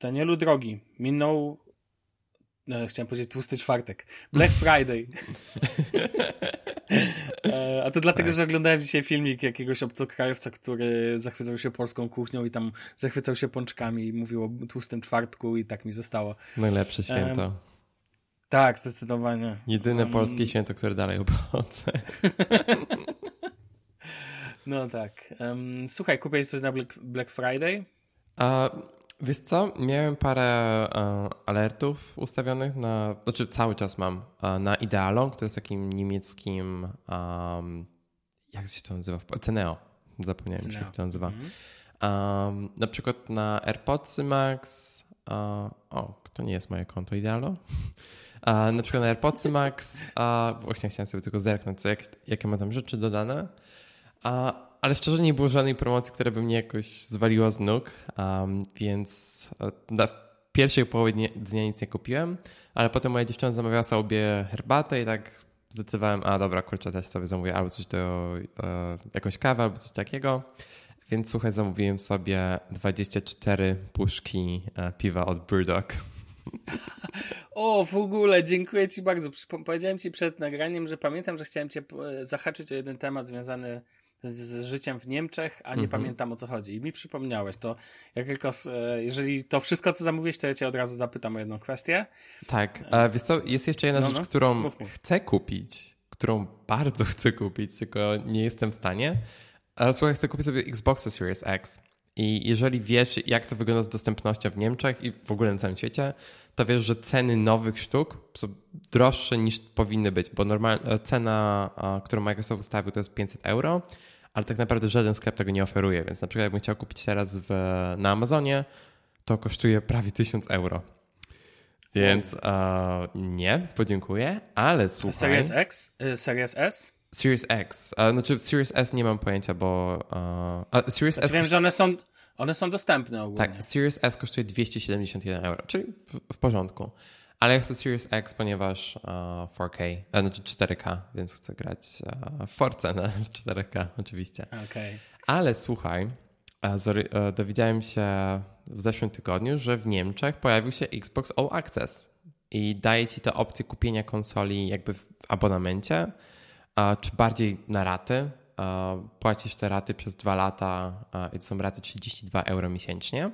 Danielu drogi, minął no, chciałem powiedzieć tłusty czwartek. Black Friday. E, a to dlatego, tak. że oglądałem dzisiaj filmik jakiegoś obcokrajowca, który zachwycał się polską kuchnią i tam zachwycał się pączkami i mówił o tłustym czwartku i tak mi zostało. Najlepsze święto. Um, tak, zdecydowanie. Jedyne um, polskie święto, które dalej obchodzę. no tak. Um, słuchaj, kupiłeś coś na Black, Black Friday? A, wiesz co, miałem parę uh, alertów ustawionych na, znaczy cały czas mam, uh, na Idealon, który jest takim niemieckim, um, jak się to nazywa? Ceneo. Zapomniałem, Ceneo. jak to nazywa. Um, na przykład na AirPodsy Max, uh, o, to nie jest moje konto Idealo. Na przykład na AirPodsy Max, właśnie chciałem sobie tylko zerknąć, co, jak, jakie ma tam rzeczy dodane. A, ale szczerze nie było żadnej promocji, która by mnie jakoś zwaliła z nóg, um, więc na w pierwszej połowie dnia, dnia nic nie kupiłem, ale potem moja dziewczyna zamawiała sobie herbatę i tak zdecydowałem, a dobra, kurczę, też sobie zamówię albo coś do, e, jakąś kawę albo coś takiego. Więc słuchaj, zamówiłem sobie 24 puszki e, piwa od Brewdog. O, w ogóle, dziękuję Ci bardzo. Powiedziałem Ci przed nagraniem, że pamiętam, że chciałem Cię e, zahaczyć o jeden temat związany z, z życiem w Niemczech, a nie mhm. pamiętam o co chodzi. I mi przypomniałeś to. Jak tylko, e, jeżeli to wszystko, co zamówiłeś, to ja Cię od razu zapytam o jedną kwestię. Tak. A wiesz co, jest jeszcze jedna no, rzecz, no. którą mów, chcę kupić, którą bardzo chcę kupić, tylko nie jestem w stanie. Słuchaj, chcę kupić sobie Xboxa Series X. I jeżeli wiesz, jak to wygląda z dostępnością w Niemczech i w ogóle na całym świecie, to wiesz, że ceny nowych sztuk są droższe niż powinny być, bo normalna cena, którą Microsoft ustawił, to jest 500 euro, ale tak naprawdę żaden sklep tego nie oferuje. Więc na przykład, jakbym chciał kupić teraz w, na Amazonie, to kosztuje prawie 1000 euro. Więc uh, nie, podziękuję, ale słuchaj. Series X? Y, Series S? Series X. Uh, znaczy Series S nie mam pojęcia, bo... Uh, Series znaczy S wiem, że one są, one są dostępne ogólnie. Tak, Series S kosztuje 271 euro, czyli w, w porządku. Ale ja chcę Series X, ponieważ uh, 4K, a, znaczy 4K, więc chcę grać uh, w Force na 4K oczywiście. Okay. Ale słuchaj, dowiedziałem się w zeszłym tygodniu, że w Niemczech pojawił się Xbox All Access i daje ci to opcję kupienia konsoli jakby w abonamencie czy bardziej na raty. Płacisz te raty przez dwa lata i to są raty 32 euro miesięcznie.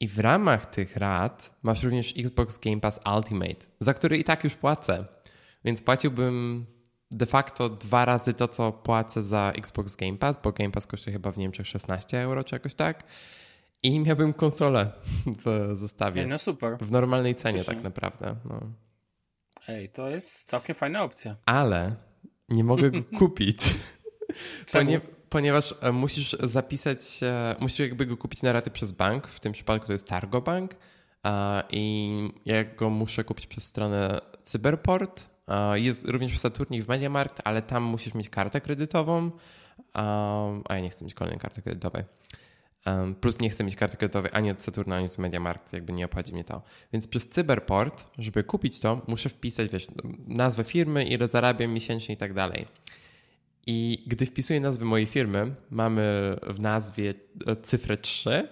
I w ramach tych rat masz również Xbox Game Pass Ultimate, za który i tak już płacę. Więc płaciłbym de facto dwa razy to, co płacę za Xbox Game Pass, bo Game Pass kosztuje chyba w Niemczech 16 euro czy jakoś tak. I miałbym konsolę w zestawie. no super. W normalnej cenie tak naprawdę. No. Ej, to jest całkiem fajna opcja. Ale nie mogę go kupić. Ponie, ponieważ e, musisz zapisać musisz jakby go kupić na raty przez bank, w tym przypadku to jest Targo Bank i ja go muszę kupić przez stronę Cyberport. Jest również w Saturnie w Mediamarkt, ale tam musisz mieć kartę kredytową, a ja nie chcę mieć kolejnej karty kredytowej. Plus nie chcę mieć karty kredytowej ani od Saturna, ani od Mediamarkt, jakby nie opłaci mnie to. Więc przez Cyberport, żeby kupić to, muszę wpisać wiesz, nazwę firmy, ile zarabiam miesięcznie i tak dalej. I gdy wpisuję nazwę mojej firmy, mamy w nazwie e, cyfrę 3,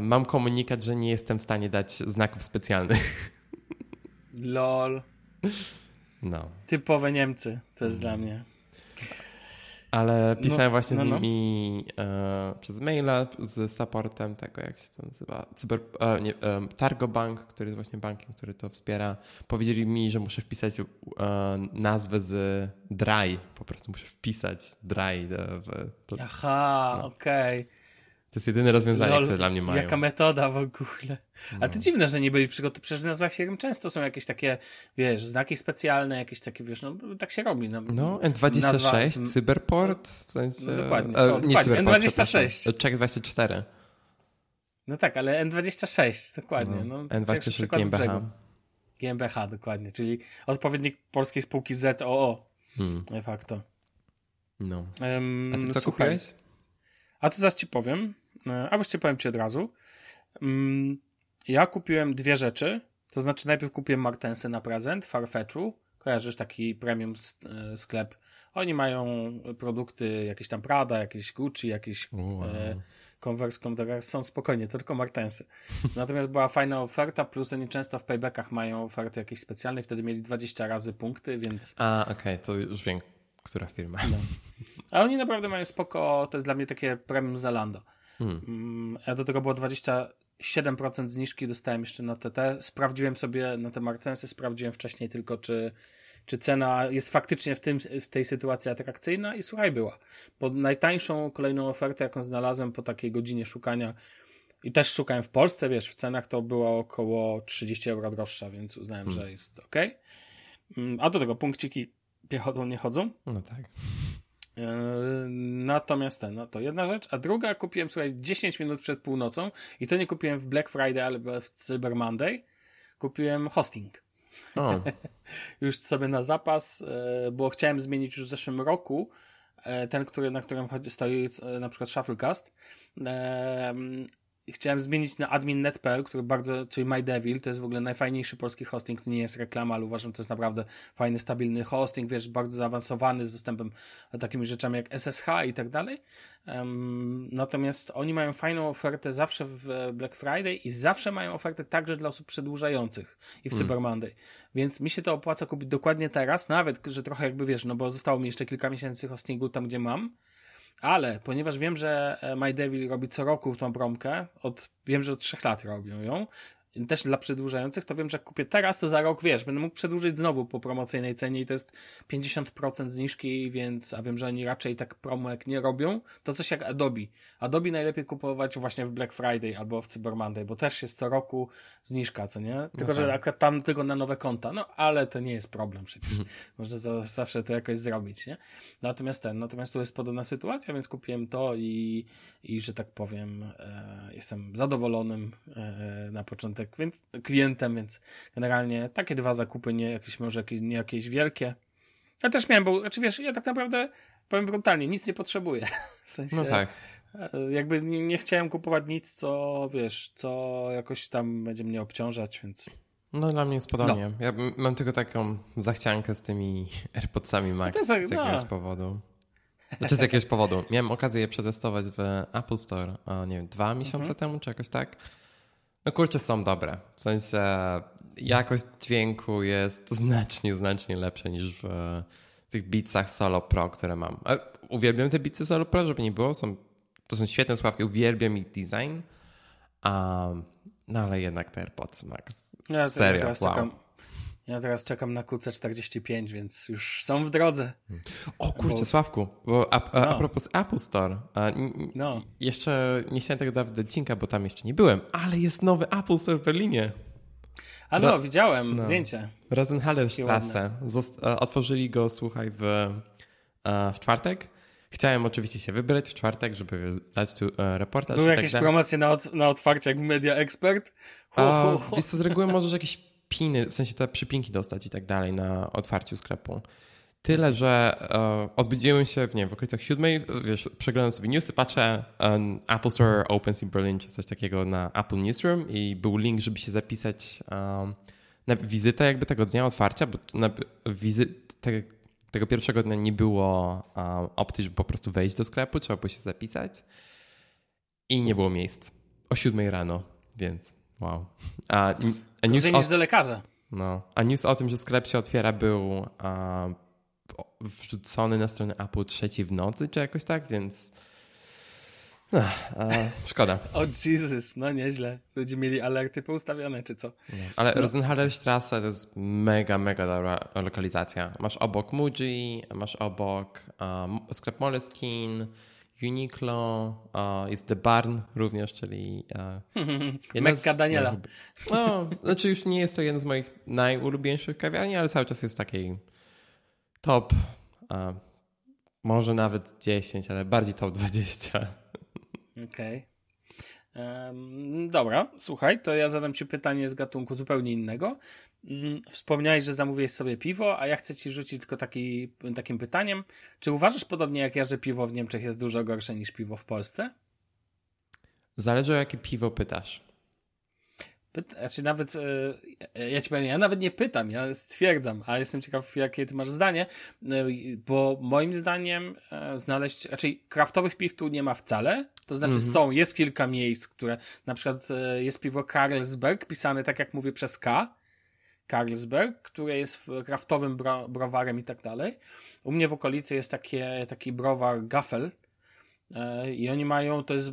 mam komunikat, że nie jestem w stanie dać znaków specjalnych. LOL. No. Typowe Niemcy, to jest mm. dla mnie. Ale pisałem no, właśnie no, z no. nimi no. e, przez maila z supportem tego, jak się to nazywa, Cyber, e, nie, e, Targo Bank, który jest właśnie bankiem, który to wspiera. Powiedzieli mi, że muszę wpisać e, nazwę z Dry, po prostu muszę wpisać Dry. W, to, Aha, no. okej. Okay. To jest jedyne rozwiązanie, Lol, które dla mnie mają. Jaka metoda w ogóle. No. Ale to dziwne, że nie byli przygotowani. Przecież w nazwach firm często są jakieś takie, wiesz, znaki specjalne, jakieś takie, wiesz, no tak się robi. No, no N26, nazwa... Cyberport, w sensie... No, dokładnie. E, nie dokładnie. Cyberport, N26. Check 24. No tak, ale N26, dokładnie. No, N26 GmbH. GmbH, dokładnie, czyli odpowiednik polskiej spółki ZOO. Hmm. De facto. No. Um, A ty co słuchaj, kupiłeś? A to zaraz ci powiem. E, a właściwie powiem ci od razu. Mm, ja kupiłem dwie rzeczy. To znaczy najpierw kupiłem Martensy na prezent, Farfetchu. Kojarzysz taki premium e, sklep. Oni mają produkty jakieś tam Prada, jakieś Gucci, jakieś wow. e, konwerską, teraz są spokojnie, tylko martensy. Natomiast była fajna oferta, plus oni często w paybackach mają oferty jakieś specjalne, wtedy mieli 20 razy punkty, więc... A, okej, okay, to już wiem, która firma. No. A oni naprawdę mają spoko, to jest dla mnie takie premium Zalando. Hmm. Mm, ja do tego było 27% zniżki, dostałem jeszcze na TT. Sprawdziłem sobie na te martensy, sprawdziłem wcześniej tylko, czy czy cena jest faktycznie w, tym, w tej sytuacji atrakcyjna i słuchaj, była. Bo najtańszą kolejną ofertę, jaką znalazłem po takiej godzinie szukania i też szukałem w Polsce, wiesz, w cenach to była około 30 euro droższa, więc uznałem, hmm. że jest ok. Mm, a do tego punkciki piechotą nie chodzą. No tak. Yy, natomiast ten, no to jedna rzecz, a druga kupiłem, słuchaj, 10 minut przed północą i to nie kupiłem w Black Friday, ale w Cyber Monday. Kupiłem hosting. już sobie na zapas, e, bo chciałem zmienić już w zeszłym roku e, ten, który, na którym stoi e, na przykład Shufflecast chciałem zmienić na admin.net.pl, który bardzo, czyli MyDevil, to jest w ogóle najfajniejszy polski hosting, to nie jest reklama, ale uważam, że to jest naprawdę fajny, stabilny hosting, wiesz, bardzo zaawansowany, z dostępem do takimi rzeczami jak SSH i tak dalej. Um, natomiast oni mają fajną ofertę zawsze w Black Friday i zawsze mają ofertę także dla osób przedłużających i w hmm. Cyber Monday. Więc mi się to opłaca kupić dokładnie teraz, nawet, że trochę jakby wiesz, no bo zostało mi jeszcze kilka miesięcy hostingu tam, gdzie mam, ale ponieważ wiem, że e, MyDevil robi co roku tą promkę, od, wiem, że od trzech lat robią ją, też dla przedłużających, to wiem, że jak kupię teraz, to za rok, wiesz, będę mógł przedłużyć znowu po promocyjnej cenie i to jest 50% zniżki, więc, a wiem, że oni raczej tak promek nie robią, to coś jak Adobe. Adobe najlepiej kupować właśnie w Black Friday albo w Cyber Monday, bo też jest co roku zniżka, co nie? Tylko, że akurat tam tylko na nowe konta, no ale to nie jest problem przecież. Mhm. Można za, zawsze to jakoś zrobić, nie? Natomiast ten, natomiast tu jest podobna sytuacja, więc kupiłem to i, i że tak powiem, e, jestem zadowolonym e, na początek tak, więc klientem, więc generalnie takie dwa zakupy, nie jakieś może jakieś, nie jakieś wielkie. Ja też miałem, bo znaczy wiesz, ja tak naprawdę powiem brutalnie, nic nie potrzebuję. W sensie, no tak. E, jakby nie, nie chciałem kupować nic, co wiesz, co jakoś tam będzie mnie obciążać, więc. No dla mnie jest podobnie. No. Ja mam tylko taką zachciankę z tymi AirPodsami Max no z jakiegoś no. powodu. Znaczy z jakiegoś powodu. Miałem okazję je przetestować w Apple Store, nie wiem, dwa miesiące mhm. temu, czy jakoś tak. No kurczę, są dobre. W sensie jakość dźwięku jest znacznie, znacznie lepsza niż w, w tych Beatsach Solo Pro, które mam. Uwielbiam te Beatsy Solo Pro, żeby nie było. Są, to są świetne słuchawki, uwielbiam ich design. Um, no ale jednak te AirPods Max. Ja Serio, teraz wow. czekam. Ja teraz czekam na QC45, więc już są w drodze. O kurczę, bo... Sławku, bo a, a, no. a propos Apple Store, a, no. jeszcze nie chciałem tego dawać do odcinka, bo tam jeszcze nie byłem, ale jest nowy Apple Store w Berlinie. A no, widziałem no. zdjęcie. Rosenhallerstrasse. Otworzyli go, słuchaj, w, w czwartek. Chciałem oczywiście się wybrać w czwartek, żeby dać tu e, reportaż. Były tak jakieś tak promocje na, od, na otwarcie jak w Media Expert? Hu, hu, hu. Wiesz co, z reguły możesz jakieś piny, w sensie te przypinki dostać i tak dalej na otwarciu sklepu. Tyle, że uh, odbudziłem się w, nie, w okolicach siódmej, wiesz, przeglądam sobie newsy, patrzę um, Apple Store Opens in Berlin czy coś takiego na Apple Newsroom i był link, żeby się zapisać um, na wizytę jakby tego dnia otwarcia, bo na wizyt, te, tego pierwszego dnia nie było um, opcji, żeby po prostu wejść do sklepu, trzeba było się zapisać i nie było miejsc. O siódmej rano, więc wow. A, a news niż o... do lekarza. No. A news o tym, że sklep się otwiera był a, wrzucony na stronę Apple trzeciej w nocy, czy jakoś tak, więc no, a, szkoda. O oh Jesus, no nieźle. Ludzie mieli alerty poustawione, czy co? No. Ale no. Rosenhallerstrasse to jest mega, mega dobra lokalizacja. Masz obok Muji, masz obok um, sklep Moleskine, Uniqlo, jest The Barn również, czyli Mekka Daniela. No, znaczy już nie jest to jeden z moich najulubieńszych kawiarni, ale cały czas jest taki top, może nawet 10, ale bardziej top 20. Okej. Okay. Dobra, słuchaj, to ja zadam Ci pytanie z gatunku zupełnie innego. Mm, wspomniałeś, że zamówiłeś sobie piwo, a ja chcę ci rzucić tylko taki, takim pytaniem. Czy uważasz podobnie jak ja, że piwo w Niemczech jest dużo gorsze niż piwo w Polsce? Zależy o jakie piwo pytasz. Pyta, znaczy nawet, e, ja ci powiem, ja nawet nie pytam, ja stwierdzam, a jestem ciekaw, jakie ty masz zdanie, e, bo moim zdaniem e, znaleźć, raczej znaczy kraftowych piw tu nie ma wcale, to znaczy mm -hmm. są, jest kilka miejsc, które, na przykład jest piwo Carlsberg, pisane tak jak mówię przez K, Carlsberg, które jest kraftowym bro, browarem i tak dalej. U mnie w okolicy jest takie, taki browar Gaffel, E, I oni mają, to jest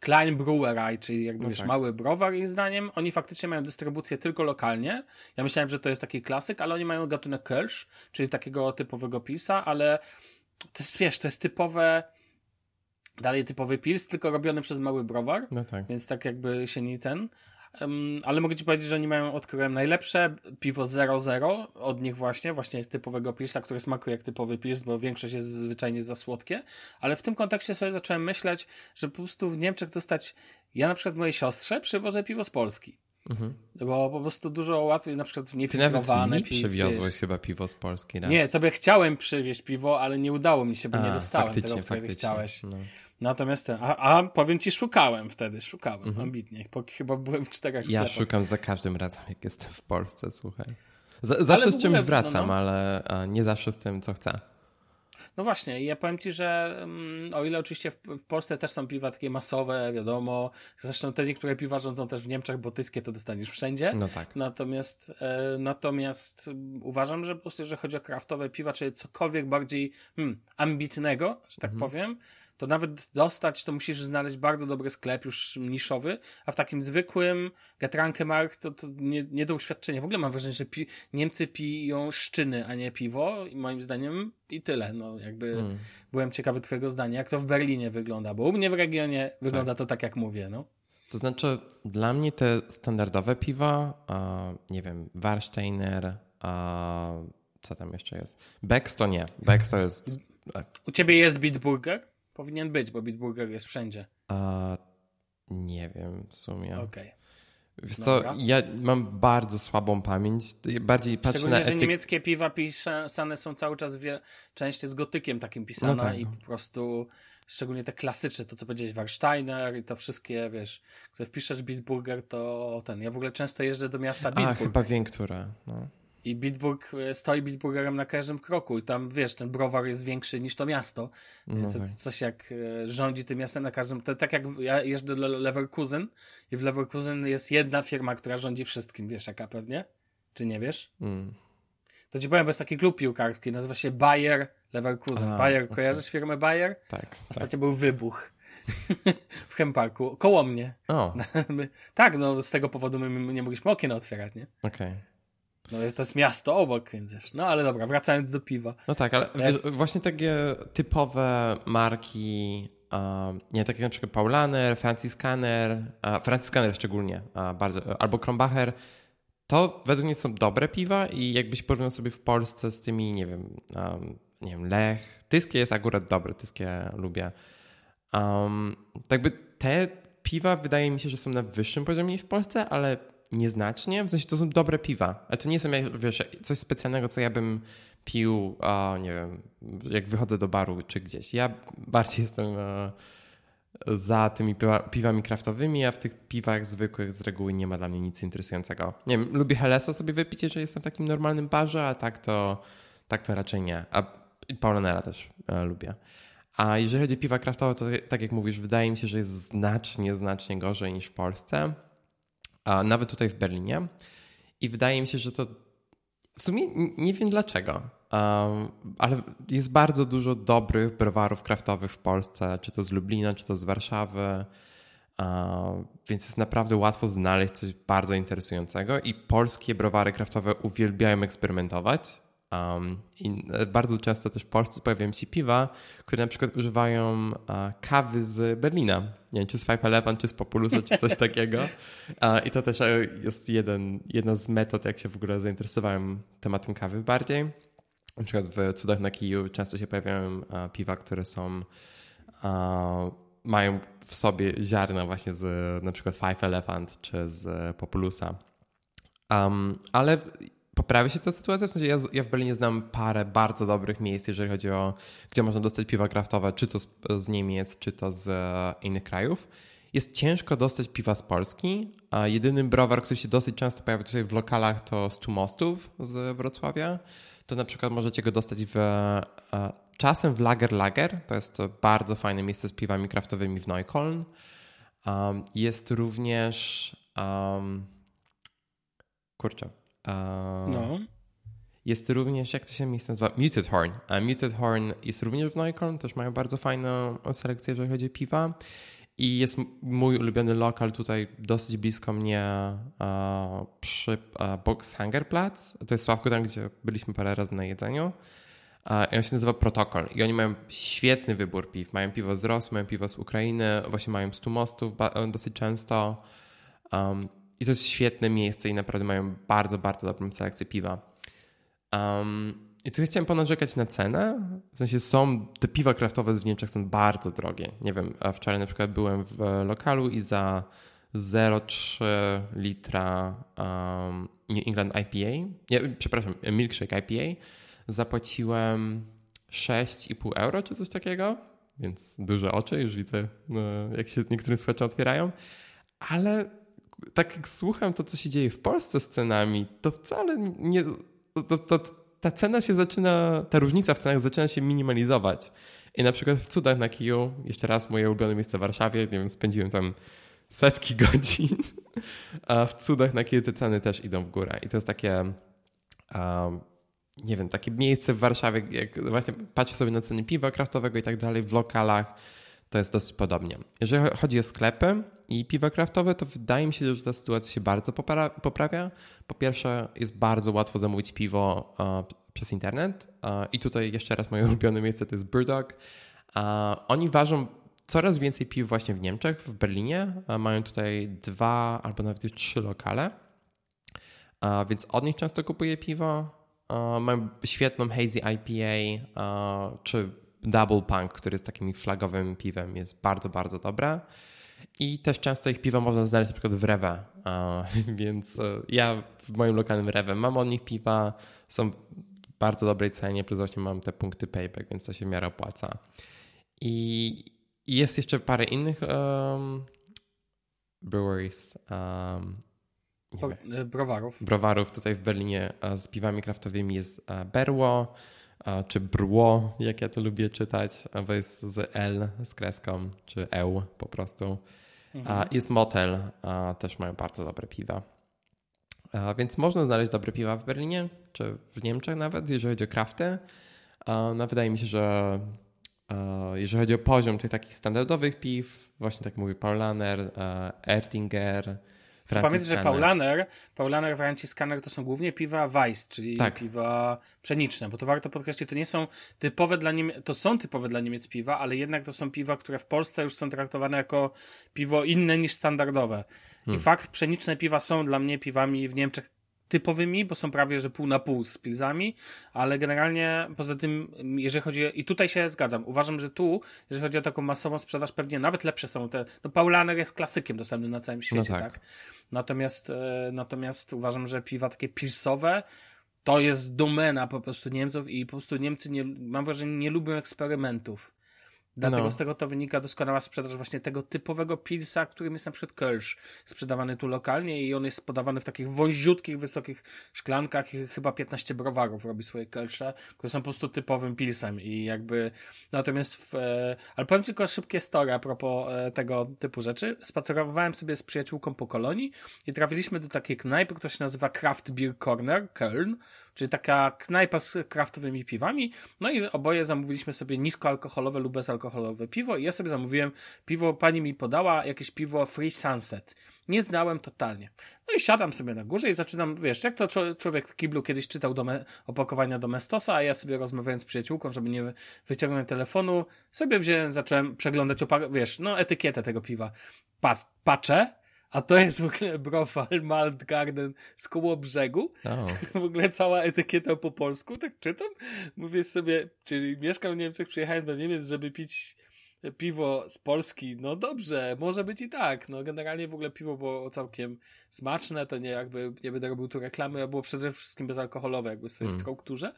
Klein Brewerei, czyli jakby no tak. mały browar ich zdaniem. Oni faktycznie mają dystrybucję tylko lokalnie. Ja myślałem, że to jest taki klasyk, ale oni mają gatunek Kölsch, czyli takiego typowego pisa, ale to jest, wiesz, to jest typowe dalej typowy pils, tylko robiony przez mały browar. No tak. Więc tak jakby się nie ten. Ale mogę ci powiedzieć, że oni mają, odkryłem najlepsze piwo 00 od nich właśnie, właśnie typowego pilsa, który smakuje jak typowy pils, bo większość jest zwyczajnie za słodkie, ale w tym kontekście sobie zacząłem myśleć, że po prostu w Niemczech dostać, ja na przykład mojej siostrze przywożę piwo z Polski. Mhm. Bo po prostu dużo łatwiej, na przykład niefiltrowane Ty nawet mi przywiozłeś chyba piwo z Polski raz. Nie, tobie chciałem przywieźć piwo, ale nie udało mi się, bo A, nie dostałem tego, które chciałeś. No. Natomiast ten, a, a powiem ci, szukałem wtedy, szukałem mhm. ambitnie. Chyba byłem w czterech Ja sklepach. szukam za każdym razem, jak jestem w Polsce, słuchaj. Z, zawsze z czymś ogóle, wracam, no, no. ale nie zawsze z tym, co chcę. No właśnie, ja powiem ci, że um, o ile oczywiście w, w, Polsce też są piwa takie masowe, wiadomo, zresztą te niektóre piwa rządzą też w Niemczech, bo tyskie to dostaniesz wszędzie. No tak. Natomiast, e, natomiast uważam, że po prostu, jeżeli chodzi o kraftowe piwa, czy cokolwiek bardziej hmm, ambitnego, że tak mhm. powiem, to nawet dostać, to musisz znaleźć bardzo dobry sklep już niszowy, a w takim zwykłym Getranke Mark to, to nie, nie do uświadczenia. W ogóle mam wrażenie, że pi Niemcy piją szczyny, a nie piwo i moim zdaniem i tyle. No jakby hmm. byłem ciekawy twojego zdania, jak to w Berlinie wygląda, bo u mnie w regionie wygląda tak. to tak jak mówię, no. To znaczy, dla mnie te standardowe piwa, nie wiem, Warsteiner, co tam jeszcze jest? Becks to nie. Becks to jest... U ciebie jest Bitburger? Powinien być, bo Bitburger jest wszędzie. A, nie wiem w sumie. Okej. Okay. Wiesz co, ja mam bardzo słabą pamięć. Bardziej patrzę na że niemieckie piwa pisane są cały czas wie, częściej z gotykiem takim pisane no tak. i po prostu szczególnie te klasyczne, to co powiedziałeś, Warsteiner i to wszystkie, wiesz, jak wpiszesz Bitburger, to ten, ja w ogóle często jeżdżę do miasta Bitburg. A, chyba wiem, które, no. I Bitburg e, stoi Bitburgerem na każdym kroku i tam, wiesz, ten browar jest większy niż to miasto. No tak. Coś jak e, rządzi tym miastem na każdym... To tak jak ja jeżdżę do Leverkusen i w Leverkusen jest jedna firma, która rządzi wszystkim. Wiesz jaka pewnie? Czy nie wiesz? Mm. To ci powiem, bo jest taki klub piłkarski, nazywa się Bayer Leverkusen. A, Bayer, okay. kojarzysz firmę Bayer? Tak. Ostatnio tak. był wybuch w Chemparku, koło mnie. O. tak, no z tego powodu my nie mogliśmy okien otwierać, nie? Okej. Okay. No jest to jest miasto obok, więc No ale dobra, wracając do piwa. No tak, ale wiesz, właśnie takie typowe marki, nie, takie na przykład Paulaner, Fancy Scanner, uh, Fancy Scanner szczególnie, uh, bardzo, albo Kronbacher, to według mnie są dobre piwa i jakbyś porównał sobie w Polsce z tymi, nie wiem, um, nie wiem, Lech, Tyskie jest akurat dobre, Tyskie lubię. Um, tak by te piwa wydaje mi się, że są na wyższym poziomie niż w Polsce, ale nieznacznie. W sensie to są dobre piwa, ale to nie są wiesz, coś specjalnego, co ja bym pił, o, nie wiem, jak wychodzę do baru czy gdzieś. Ja bardziej jestem e, za tymi piwa, piwami kraftowymi, a w tych piwach zwykłych z reguły nie ma dla mnie nic interesującego. Nie wiem, lubię Helesa sobie wypić, jeżeli jestem w takim normalnym barze, a tak to, tak to raczej nie. A Paulanera też e, lubię. A jeżeli chodzi o piwa kraftowe, to tak jak mówisz, wydaje mi się, że jest znacznie, znacznie gorzej niż w Polsce a nawet tutaj w Berlinie. I wydaje mi się, że to w sumie nie wiem dlaczego, um, ale jest bardzo dużo dobrych browarów kraftowych w Polsce, czy to z Lublina, czy to z Warszawy. Uh, więc jest naprawdę łatwo znaleźć coś bardzo interesującego i polskie browary kraftowe uwielbiają eksperymentować. Um, I bardzo często też w Polsce pojawiają się piwa, które na przykład używają kawy z Berlina. Nie wiem, czy z Five Eleven, czy z Populusa, czy coś takiego. I to też e, jest jeden, jedna z metod, jak się w ogóle zainteresowałem tematem kawy bardziej. Na przykład w Cudach na Kiju często się pojawiają piwa, które są mają w sobie ziarna właśnie z na przykład Five Elephant czy z Populusa. Um, ale poprawi się ta sytuacja? W sensie ja, ja, w Berlinie znam parę bardzo dobrych miejsc, jeżeli chodzi o gdzie można dostać piwa kraftowe, czy to z, z Niemiec, czy to z e, innych krajów. jest ciężko dostać piwa z Polski, a jedyny browar, który się dosyć często pojawia tutaj w lokalach to Stu Mostów z Wrocławia. To na przykład możecie go dostać w, e, czasem w Lager Lager, to jest bardzo fajne miejsce z piwami kraftowymi w Neukölln. Um, jest również um, kurczę. No. Jest również, jak to się miejsce nazywa? Muted Horn. A Muted Horn jest również w Neukölln, też mają bardzo fajną selekcję, jeżeli chodzi o piwa. I jest mój ulubiony lokal tutaj dosyć blisko mnie przy Boxhangerplatz. To jest Sławku, tam gdzie byliśmy parę razy na jedzeniu. I on się nazywa Protokol. I oni mają świetny wybór piw. Mają piwo z Rosji, mają piwo z Ukrainy, właśnie mają z Mostów dosyć często. Um, I to jest świetne miejsce i naprawdę mają bardzo, bardzo dobrą selekcję piwa. Um, i tu chciałem ponarzekać na cenę. W sensie są, te piwa kraftowe w Niemczech są bardzo drogie. Nie wiem, wczoraj na przykład byłem w lokalu i za 0,3 litra um, New England IPA, nie, przepraszam, milkshake IPA zapłaciłem 6,5 euro czy coś takiego. Więc duże oczy, już widzę, no, jak się niektórym słuchaczom otwierają. Ale tak jak słucham to, co się dzieje w Polsce z cenami, to wcale nie. To, to, ta cena się zaczyna, ta różnica w cenach zaczyna się minimalizować. I na przykład w cudach na kiju, jeszcze raz moje ulubione miejsce w Warszawie, nie wiem, spędziłem tam setki godzin, a w cudach na kiju te ceny też idą w górę. I to jest takie, um, nie wiem, takie miejsce w Warszawie, jak właśnie patrzę sobie na ceny piwa kraftowego i tak dalej w lokalach, to jest dosyć podobnie. Jeżeli chodzi o sklepy i piwa kraftowe, to wydaje mi się, że ta sytuacja się bardzo poprawia. Po pierwsze, jest bardzo łatwo zamówić piwo przez internet i tutaj jeszcze raz moje ulubione miejsce to jest Brewdog. Oni ważą coraz więcej piw właśnie w Niemczech, w Berlinie. Mają tutaj dwa albo nawet już trzy lokale, więc od nich często kupuję piwo. Mają świetną hazy IPA czy Double Punk, który jest takim flagowym piwem, jest bardzo, bardzo dobre. I też często ich piwa można znaleźć na przykład w Rewe, więc e, ja w moim lokalnym Rewe mam od nich piwa, są w bardzo dobrej cenie, plus właśnie mam te punkty payback, więc to się w miarę opłaca. I jest jeszcze parę innych um, breweries, um, browarów. Browarów tutaj w Berlinie z piwami kraftowymi jest Berło, czy brło, jak ja to lubię czytać, bo jest z L z kreską, czy eł po prostu. Mhm. Jest motel, też mają bardzo dobre piwa. Więc można znaleźć dobre piwa w Berlinie, czy w Niemczech nawet, jeżeli chodzi o krafty. No, wydaje mi się, że jeżeli chodzi o poziom tych takich standardowych piw, właśnie tak mówię, Paulaner, Ertinger, Pamiętaj, że Paulaner, Paulaner, Franciskaner to są głównie piwa Weiss, czyli tak. piwa pszeniczne, bo to warto podkreślić, to nie są typowe dla Niemiec, to są typowe dla Niemiec piwa, ale jednak to są piwa, które w Polsce już są traktowane jako piwo inne niż standardowe. Hmm. I fakt, pszeniczne piwa są dla mnie piwami w Niemczech typowymi, bo są prawie, że pół na pół z pilzami, ale generalnie poza tym, jeżeli chodzi, o, i tutaj się zgadzam, uważam, że tu, jeżeli chodzi o taką masową sprzedaż, pewnie nawet lepsze są te, no Paulaner jest klasykiem dostępnym na całym świecie, no tak. tak? Natomiast, e, natomiast uważam, że piwa takie pilsowe, to jest domena po prostu Niemców i po prostu Niemcy nie, mam wrażenie, nie lubią eksperymentów. Dlatego no. z tego to wynika doskonała sprzedaż właśnie tego typowego pilsa, którym jest na przykład Kölsch, sprzedawany tu lokalnie i on jest podawany w takich wąziutkich, wysokich szklankach i chyba 15 browarów robi swoje Kölsze, które są po prostu typowym pilsem i jakby natomiast w, e, ale powiem tylko szybkie story a propos e, tego typu rzeczy. Spacerowałem sobie z przyjaciółką po kolonii i trafiliśmy do takiej knajpy, która się nazywa Craft Beer Corner, Köln, czyli taka knajpa z kraftowymi piwami. No i oboje zamówiliśmy sobie niskoalkoholowe lub bezalkoholowe piwo i ja sobie zamówiłem piwo, pani mi podała jakieś piwo Free Sunset. Nie znałem totalnie. No i siadam sobie na górze i zaczynam, wiesz, jak to człowiek w kiblu kiedyś czytał opakowania Domestosa, a ja sobie rozmawiając z przyjaciółką, żeby nie wyciągnąć telefonu, sobie wziąłem, zacząłem przeglądać, wiesz, no etykietę tego piwa. Pat, patrzę, a to jest w ogóle Brofal Malt Garden z koło brzegu. Oh. W ogóle cała etykieta po polsku, tak czytam. Mówię sobie, czyli mieszkam w Niemczech, przyjechałem do Niemiec, żeby pić piwo z Polski. No dobrze, może być i tak. No generalnie w ogóle piwo było całkiem smaczne, to nie jakby, nie będę robił tu reklamy, a było przede wszystkim bezalkoholowe jakby w swojej mm. strukturze.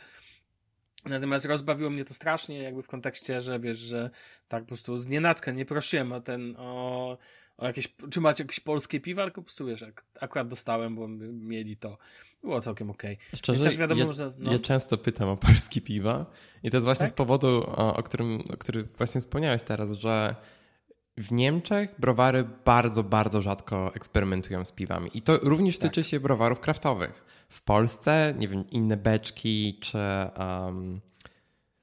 Natomiast rozbawiło mnie to strasznie, jakby w kontekście, że wiesz, że tak po prostu z nienacka nie prosiłem o ten, o O jakieś, czy macie jakieś polskie piwa, tylko po prostu wiesz, jak akurat dostałem, bo mieli to. Było całkiem okej. Okay. Szczerze, też wiadomo, ja, że, no. ja często pytam o polskie piwa i to jest właśnie tak? z powodu, o, o, którym, o którym właśnie wspomniałeś teraz, że w Niemczech browary bardzo, bardzo rzadko eksperymentują z piwami. I to również tak. tyczy się browarów kraftowych. W Polsce, nie wiem, inne beczki czy... Um,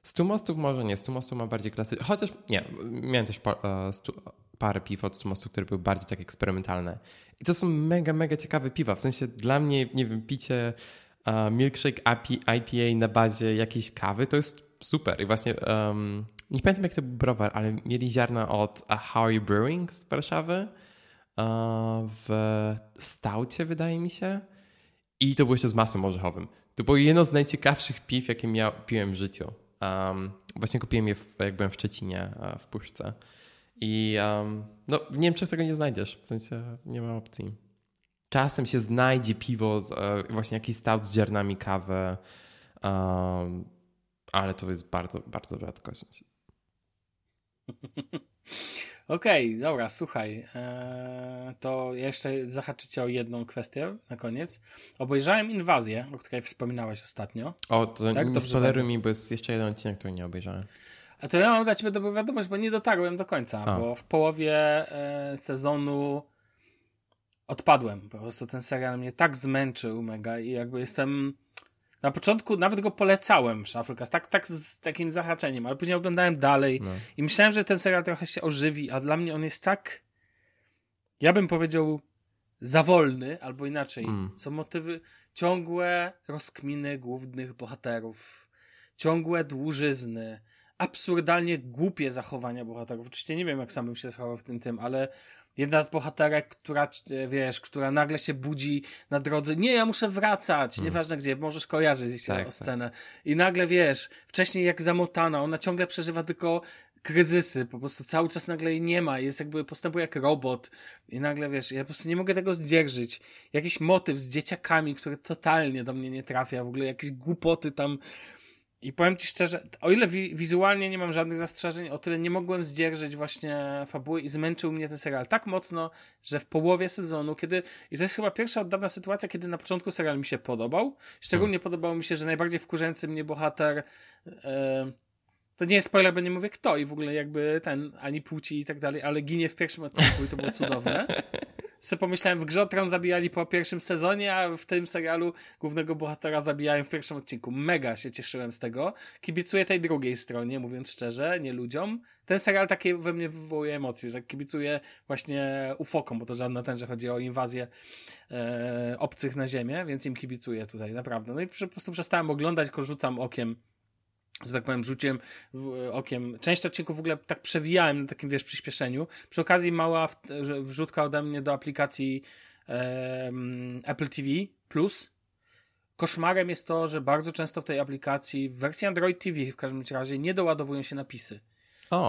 Stu mostów może nie, Stu mostów ma bardziej klasy. Chociaż nie, miałem też pa, uh, stu, parę piw od Stu mostu, które były bardziej tak eksperymentalne. I to są mega, mega ciekawe piwa. W sensie dla mnie, nie wiem, picie uh, milkshake IPA na bazie jakiejś kawy to jest super. I właśnie um, nie pamiętam jak to był browar, ale mieli ziarna od Harry Brewing z Warszawy w staucie, wydaje mi się. I to było jeszcze z masą orzechowym. To było jedno z najciekawszych piw, jakie miał, piłem w życiu. Um, właśnie kupiłem je, w, jak byłem w Szczecinie, w Puszce. I um, no, w Niemczech tego nie znajdziesz, w sensie nie ma opcji. Czasem się znajdzie piwo, z, e, właśnie jakiś stout z ziarnami kawy, um, ale to jest bardzo, bardzo rzadkość. Okej, okay, dobra, słuchaj. Eee, to jeszcze zahaczycie o jedną kwestię na koniec. Obejrzałem Inwazję, o której wspominałeś ostatnio. O, to tak? nie spoileruj mi, bo jest jeszcze jeden odcinek, który nie obejrzałem. A to ja mam dla ciebie dobrą wiadomość, bo nie dotarłem do końca, A. bo w połowie e, sezonu odpadłem. Po prostu ten serial mnie tak zmęczył mega i jakby jestem na początku nawet go polecałem w Shufflecast, tak, tak z takim zahaczeniem, ale później oglądałem dalej no. i myślałem, że ten serial trochę się ożywi, a dla mnie on jest tak, ja bym powiedział, za wolny, albo inaczej. Mm. Są motywy, ciągłe rozkminy głównych bohaterów, ciągłe dłużyzny, absurdalnie głupie zachowania bohaterów. Oczywiście nie wiem, jak sam bym się zachował w tym tym, ale jedna z bohaterek, która, e, wiesz, która nagle się budzi na drodze, nie, ja muszę wracać, hmm. nieważne gdzie, możesz kojarzyć tak, o scenę. Tak. I nagle, wiesz, wcześniej jak zamotana, ona ciągle przeżywa tylko kryzysy, po prostu cały czas nagle jej nie ma, jest jakby postępuje jak robot i nagle, wiesz, ja po prostu nie mogę tego zdzierżyć. Jakiś motyw z dzieciakami, który totalnie do mnie nie trafia, w ogóle jakieś głupoty tam, i powiem ci szczerze, o ile wi wizualnie nie mam żadnych zastrzeżeń, o tyle nie mogłem zdzierżyć właśnie fabuły i zmęczył mnie ten serial tak mocno, że w połowie sezonu, kiedy, i to jest chyba pierwsza od dawna sytuacja, kiedy na początku serial mi się podobał. Szczególnie hmm. podobało mi się, że najbardziej wkurzający mnie bohater, e, to nie jest spoiler, bo nie mówię kto i w ogóle jakby ten, ani płci i tak dalej, ale ginie w pierwszym odcinku i to było cudowne. sobie pomyślałem, w grze zabijali po pierwszym sezonie, a w tym serialu głównego bohatera zabijają w pierwszym odcinku. Mega się cieszyłem z tego. Kibicuję tej drugiej stronie, mówiąc szczerze, nie ludziom. Ten serial takie we mnie wywołuje emocje, że kibicuję właśnie ufokom, bo to żadna ten, że chodzi o inwazję e, obcych na ziemię, więc im kibicuję tutaj, naprawdę. No i po prostu przestałem oglądać, tylko rzucam okiem że tak powiem, rzuciłem okiem. Część odcinków w ogóle tak przewijałem na takim, wiesz, przyspieszeniu. Przy okazji mała wrzutka ode mnie do aplikacji um, Apple TV Plus. Koszmarem jest to, że bardzo często w tej aplikacji, w wersji Android TV w każdym razie, nie doładowują się napisy.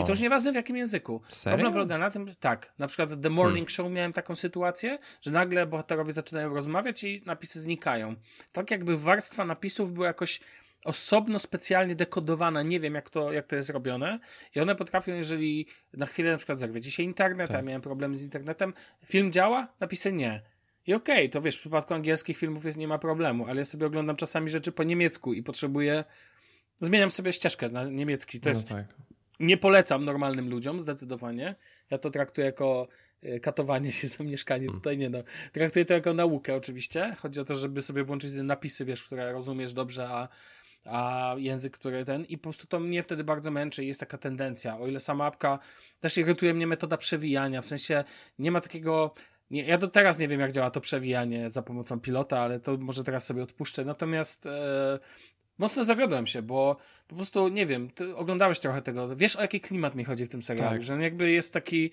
I to już nieważne w jakim języku. Serio? Problem polega na tym, tak, na przykład w The Morning hmm. Show miałem taką sytuację, że nagle bohaterowie zaczynają rozmawiać i napisy znikają. Tak jakby warstwa napisów była jakoś osobno specjalnie dekodowana, nie wiem jak to, jak to jest robione i one potrafią, jeżeli na chwilę na przykład zerwie się internet, tak. a miałem problemy z internetem, film działa, napisy nie. I okej, okay, to wiesz, w przypadku angielskich filmów jest, nie ma problemu, ale ja sobie oglądam czasami rzeczy po niemiecku i potrzebuję, zmieniam sobie ścieżkę na niemiecki, to no jest, tak. nie polecam normalnym ludziom, zdecydowanie, ja to traktuję jako e, katowanie się za mieszkanie, hmm. tutaj nie no, traktuję to jako naukę oczywiście, chodzi o to, żeby sobie włączyć te napisy, wiesz, które rozumiesz dobrze, a a język, który ten i po prostu to mnie wtedy bardzo męczy i jest taka tendencja. O ile sama apka też irytuje mnie metoda przewijania, w sensie nie ma takiego nie, ja do teraz nie wiem, jak działa to przewijanie za pomocą pilota, ale to może teraz sobie odpuszczę. Natomiast e, mocno zawiodłem się, bo po prostu nie wiem, ty oglądałeś trochę tego. Wiesz, o jaki klimat mi chodzi w tym serialu, tak. że jakby jest taki.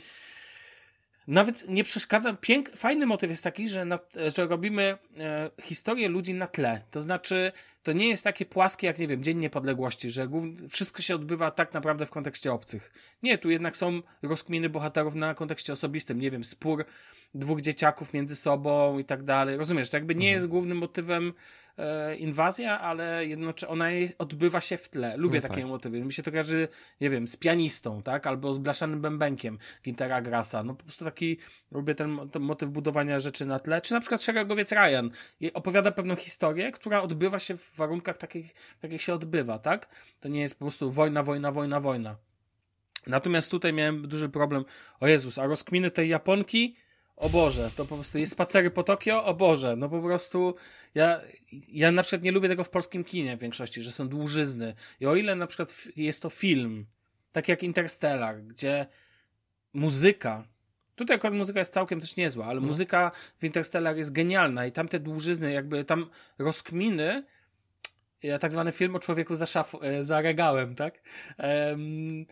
Nawet nie przeszkadza. Pięk... Fajny motyw jest taki, że, na, że robimy e, historię ludzi na tle. To znaczy, to nie jest takie płaskie jak, nie wiem, Dzień Niepodległości, że wszystko się odbywa tak naprawdę w kontekście obcych. Nie, tu jednak są rozkminy bohaterów na kontekście osobistym, nie wiem, spór dwóch dzieciaków między sobą i tak dalej. Rozumiesz, to jakby nie mhm. jest głównym motywem e, inwazja, ale jednocześnie ona jest, odbywa się w tle. Lubię no takie tak. motywy. Mi się to kojarzy, nie wiem, z pianistą, tak? Albo z blaszanym bębenkiem Gintera Grasa. No po prostu taki, lubię ten, ten motyw budowania rzeczy na tle. Czy na przykład Szeregowiec Ryan opowiada pewną historię, która odbywa się w warunkach takich, jakich się odbywa, tak? To nie jest po prostu wojna, wojna, wojna, wojna. Natomiast tutaj miałem duży problem. O Jezus, a rozkminy tej Japonki o Boże, to po prostu jest spacery po Tokio, o Boże, no po prostu ja, ja na przykład nie lubię tego w polskim kinie w większości, że są dłużyzny. I o ile na przykład jest to film, tak jak Interstellar, gdzie muzyka, tutaj akurat muzyka jest całkiem też niezła, ale no. muzyka w Interstellar jest genialna i tam te dłużyzny, jakby tam rozkminy, ja tak zwany film o człowieku za, szaf, e, za regałem, tak? Um,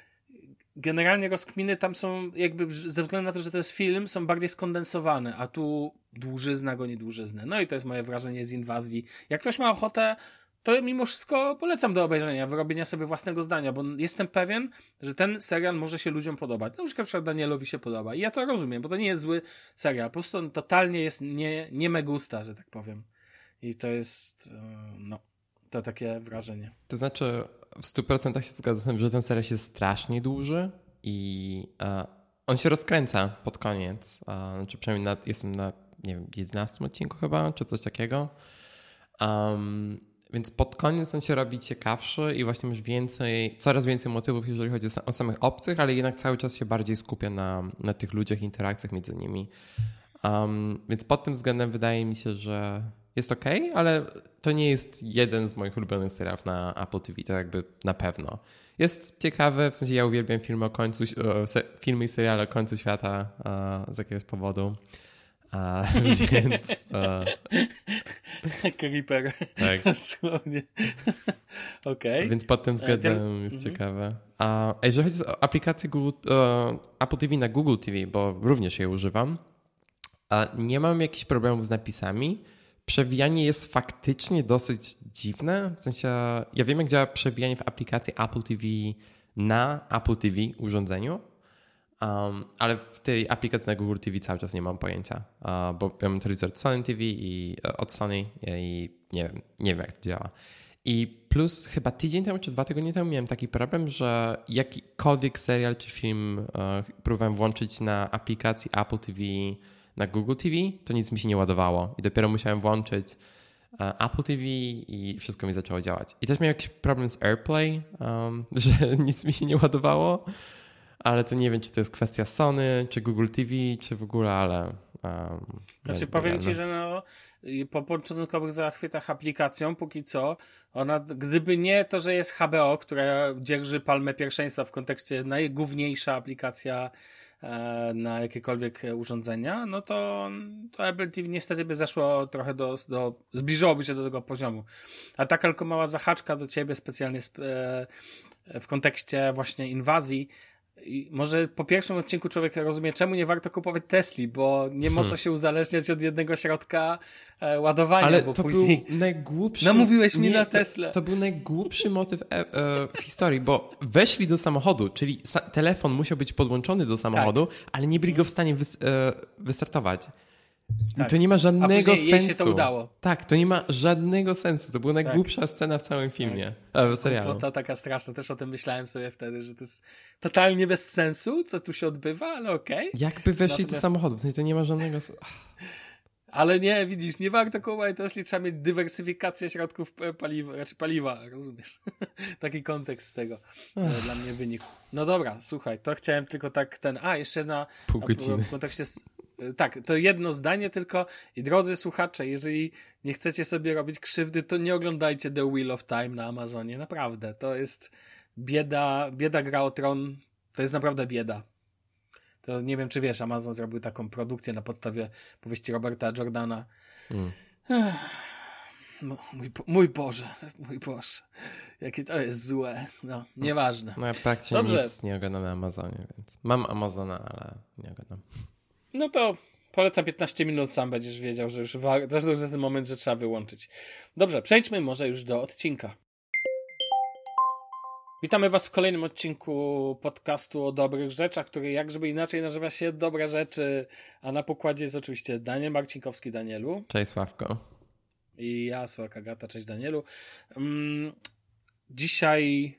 generalnie rozkminy tam są jakby ze względu na to, że to jest film, są bardziej skondensowane, a tu dłużyzna goni dłużyznę. No i to jest moje wrażenie z inwazji. Jak ktoś ma ochotę, to mimo wszystko polecam do obejrzenia, wyrobienia sobie własnego zdania, bo jestem pewien, że ten serial może się ludziom podobać. No, na przykład Danielowi się podoba. I ja to rozumiem, bo to nie jest zły serial. Po prostu on totalnie jest nie, nie me gusta, że tak powiem. I to jest, e, no, to takie wrażenie. To znaczy, w 100% się zgadzam, że ten serial jest strasznie duży i uh, on się rozkręca pod koniec. Uh, znaczy przynajmniej na, jestem na nie wiem, 11 odcinku chyba, czy coś takiego. Um, więc pod koniec on się robi ciekawszy i właśnie masz więcej, coraz więcej motywów, jeżeli chodzi o samych obcych, ale jednak cały czas się bardziej skupia na, na tych ludziach, interakcjach między nimi. Um, więc pod tym względem wydaje mi się, że jest ok, ale to nie jest jeden z moich ulubionych serialów na Apple TV, to jakby na pewno. Jest ciekawe, w sensie ja uwielbiam filmy o końcu, filmy i seriale o końcu świata z jakiegoś powodu. A, więc. Creeper. Tak. Dosłownie. Okej. Okay. Więc pod tym względem jest mhm. ciekawe. A jeżeli chodzi o aplikację Google, Apple TV na Google TV, bo również je używam, nie mam jakichś problemów z napisami przewijanie jest faktycznie dosyć dziwne. W sensie, ja wiem, jak działa przewijanie w aplikacji Apple TV na Apple TV urządzeniu, um, ale w tej aplikacji na Google TV cały czas nie mam pojęcia, uh, bo ja mam telewizor od Sony TV i uh, od Sony i nie wiem, nie wiem, jak to działa. I plus chyba tydzień temu czy dwa tygodnie temu miałem taki problem, że jakikolwiek serial czy film uh, próbowałem włączyć na aplikacji Apple TV na Google TV, to nic mi się nie ładowało. I dopiero musiałem włączyć e, Apple TV i wszystko mi zaczęło działać. I też miałem jakiś problem z AirPlay, um, że nic mi się nie ładowało, ale to nie wiem, czy to jest kwestia Sony, czy Google TV, czy w ogóle, ale. Um, znaczy, powiem ci, że no, po początkowych zachwytach aplikacją, póki co, ona, gdyby nie to, że jest HBO, która dzierży palmę pierwszeństwa w kontekście najgłówniejsza aplikacja na jakiekolwiek urządzenia, no to, to Apple TV niestety by zeszło trochę do, do zbliżyłoby się do tego poziomu. A taka tylko mała zahaczka do ciebie specjalnie e, w kontekście właśnie inwazji, i może po pierwszym odcinku człowiek rozumie, czemu nie warto kupować Tesli, bo nie ma co hmm. się uzależniać od jednego środka e, ładowania, Ale bo to później... był najgłupszy... Namówiłeś mnie na Tesla. To, to, był najgłupszy motyw e, e, w historii, bo weszli do samochodu, czyli telefon musiał być podłączony do samochodu, tak. ale nie byli go w stanie wys e, wystartować. Tak. To nie ma żadnego A sensu. Jej się to udało. Tak, to nie ma żadnego sensu. To była najgłupsza tak. scena w całym filmie, tak. w serialu. To taka straszna, też o tym myślałem sobie wtedy, że to jest totalnie bez sensu, co tu się odbywa, ale okej. Okay. Jakby weszli Natomiast... do samochodu, w sensie to nie ma żadnego sensu. Ale nie, widzisz, nie warto kupować Tesla, trzeba mieć dywersyfikację środków paliwa, znaczy paliwa, rozumiesz? Taki kontekst z tego Ach. dla mnie wynikł. No dobra, słuchaj, to chciałem tylko tak ten, a jeszcze na Pół godziny. w kontekście tak, to jedno zdanie tylko. I drodzy słuchacze, jeżeli nie chcecie sobie robić krzywdy, to nie oglądajcie The Wheel of Time na Amazonie. Naprawdę. To jest bieda, bieda gra o tron. To jest naprawdę bieda. To nie wiem, czy wiesz, Amazon zrobił taką produkcję na podstawie powieści Roberta Jordana. Mm. Mój, mój Boże, mój Boże, jakie to jest złe. No, nieważne. No ja praktycznie Dobrze. nic nie oglądam na Amazonie, więc mam Amazona, ale nie oglądam. No to polecam 15 minut, sam będziesz wiedział, że już to ten moment, że trzeba wyłączyć. Dobrze, przejdźmy może już do odcinka. Witamy Was w kolejnym odcinku podcastu o dobrych rzeczach, który jak żeby inaczej nazywa się Dobre Rzeczy, a na pokładzie jest oczywiście Daniel Marcinkowski. Danielu. Cześć Sławko. I ja, Sławek Agata, cześć Danielu. Um, dzisiaj,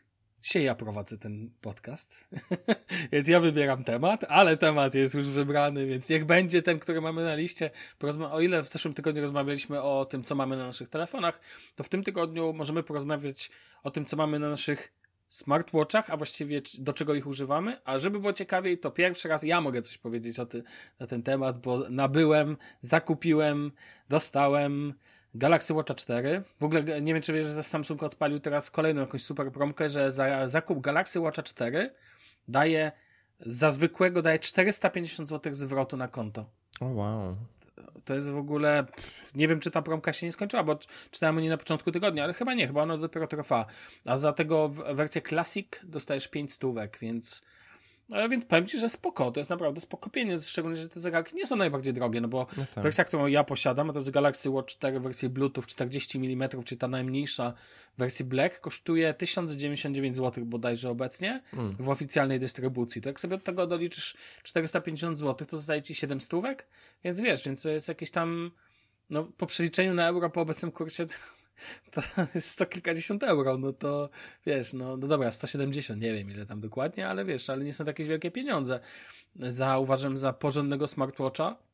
dzisiaj ja prowadzę ten podcast, więc ja wybieram temat, ale temat jest już wybrany, więc niech będzie ten, który mamy na liście. Porozma o ile w zeszłym tygodniu rozmawialiśmy o tym, co mamy na naszych telefonach, to w tym tygodniu możemy porozmawiać o tym, co mamy na naszych smartwatchach, a właściwie do czego ich używamy. A żeby było ciekawiej, to pierwszy raz ja mogę coś powiedzieć o ty, na ten temat, bo nabyłem, zakupiłem, dostałem Galaxy Watcha 4. W ogóle nie wiem, czy wiesz, że Samsung odpalił teraz kolejną jakąś super promkę, że za zakup Galaxy Watcha 4 daje za zwykłego daje 450 zł zwrotu na konto. O oh, wow. To jest w ogóle. Nie wiem, czy ta promka się nie skończyła, bo czytałem o niej na początku tygodnia, ale chyba nie, chyba ona dopiero trwa. A za tego wersję Classic dostajesz 5 stówek, więc no, więc powiem Ci, że spoko, to jest naprawdę spoko pieniądz, szczególnie, że te zegarki nie są najbardziej drogie, no bo no tak. wersja, którą ja posiadam, to jest Galaxy Watch 4 wersji Bluetooth 40 mm, czyli ta najmniejsza wersji Black, kosztuje 1099 zł bodajże obecnie mm. w oficjalnej dystrybucji. To jak sobie od tego doliczysz 450 zł, to zostaje Ci 7 stówek, więc wiesz, więc to jest jakieś tam, no po przeliczeniu na euro po obecnym kursie to jest sto kilkadziesiąt euro, no to wiesz, no, no dobra, 170, nie wiem ile tam dokładnie, ale wiesz, ale nie są to jakieś wielkie pieniądze. Za, uważam, za porządnego smartwatcha.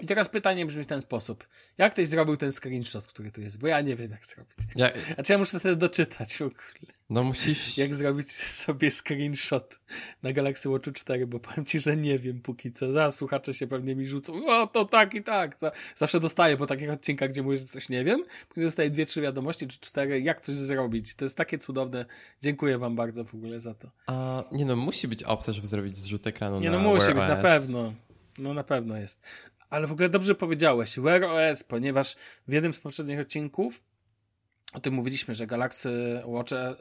I teraz pytanie brzmi w ten sposób. Jak ktoś zrobił ten screenshot, który tu jest? Bo ja nie wiem, jak zrobić. Ja... A czy ja muszę sobie doczytać w ogóle? No musisz... Jak zrobić sobie screenshot na Galaxy Watch 4, bo powiem ci, że nie wiem póki co. Za słuchacze się pewnie mi rzucą. O, to tak i tak. Zawsze dostaję po takich odcinkach, gdzie mówię, że coś nie wiem. Później dostaję dwie, trzy wiadomości, czy cztery, jak coś zrobić. To jest takie cudowne. Dziękuję wam bardzo w ogóle za to. A, nie no, musi być opcja, żeby zrobić zrzut ekranu nie na no, musi Wear być, OS. na pewno. No na pewno jest. Ale w ogóle dobrze powiedziałeś, Wear OS, ponieważ w jednym z poprzednich odcinków o tym mówiliśmy, że Galaxy Watch e,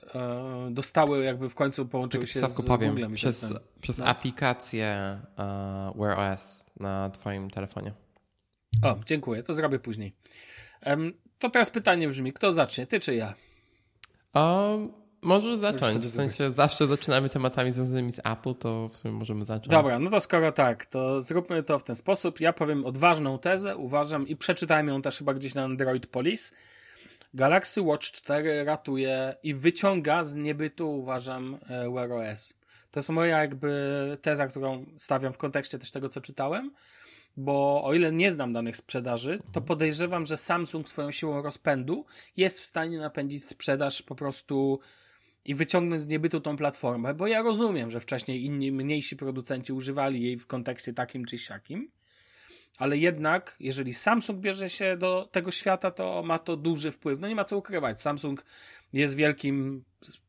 dostały jakby w końcu połączyły się z powiem, Googlem. Przez, przez no. aplikację e, Wear OS na twoim telefonie. O, dziękuję, to zrobię później. Um, to teraz pytanie brzmi, kto zacznie, ty czy ja? Um, może zacząć, w sensie zawsze zaczynamy tematami związanymi z Apple, to w sumie możemy zacząć. Dobra, no to skoro tak, to zróbmy to w ten sposób. Ja powiem odważną tezę, uważam i przeczytałem ją też chyba gdzieś na Android Police. Galaxy Watch 4 ratuje i wyciąga z niebytu, uważam, e, Wear OS. To jest moja jakby teza, którą stawiam w kontekście też tego, co czytałem, bo o ile nie znam danych sprzedaży, to mhm. podejrzewam, że Samsung swoją siłą rozpędu jest w stanie napędzić sprzedaż po prostu i wyciągnąć z niebytu tą platformę, bo ja rozumiem, że wcześniej inni mniejsi producenci używali jej w kontekście takim czy siakim, ale jednak, jeżeli Samsung bierze się do tego świata, to ma to duży wpływ. No nie ma co ukrywać. Samsung jest wielkim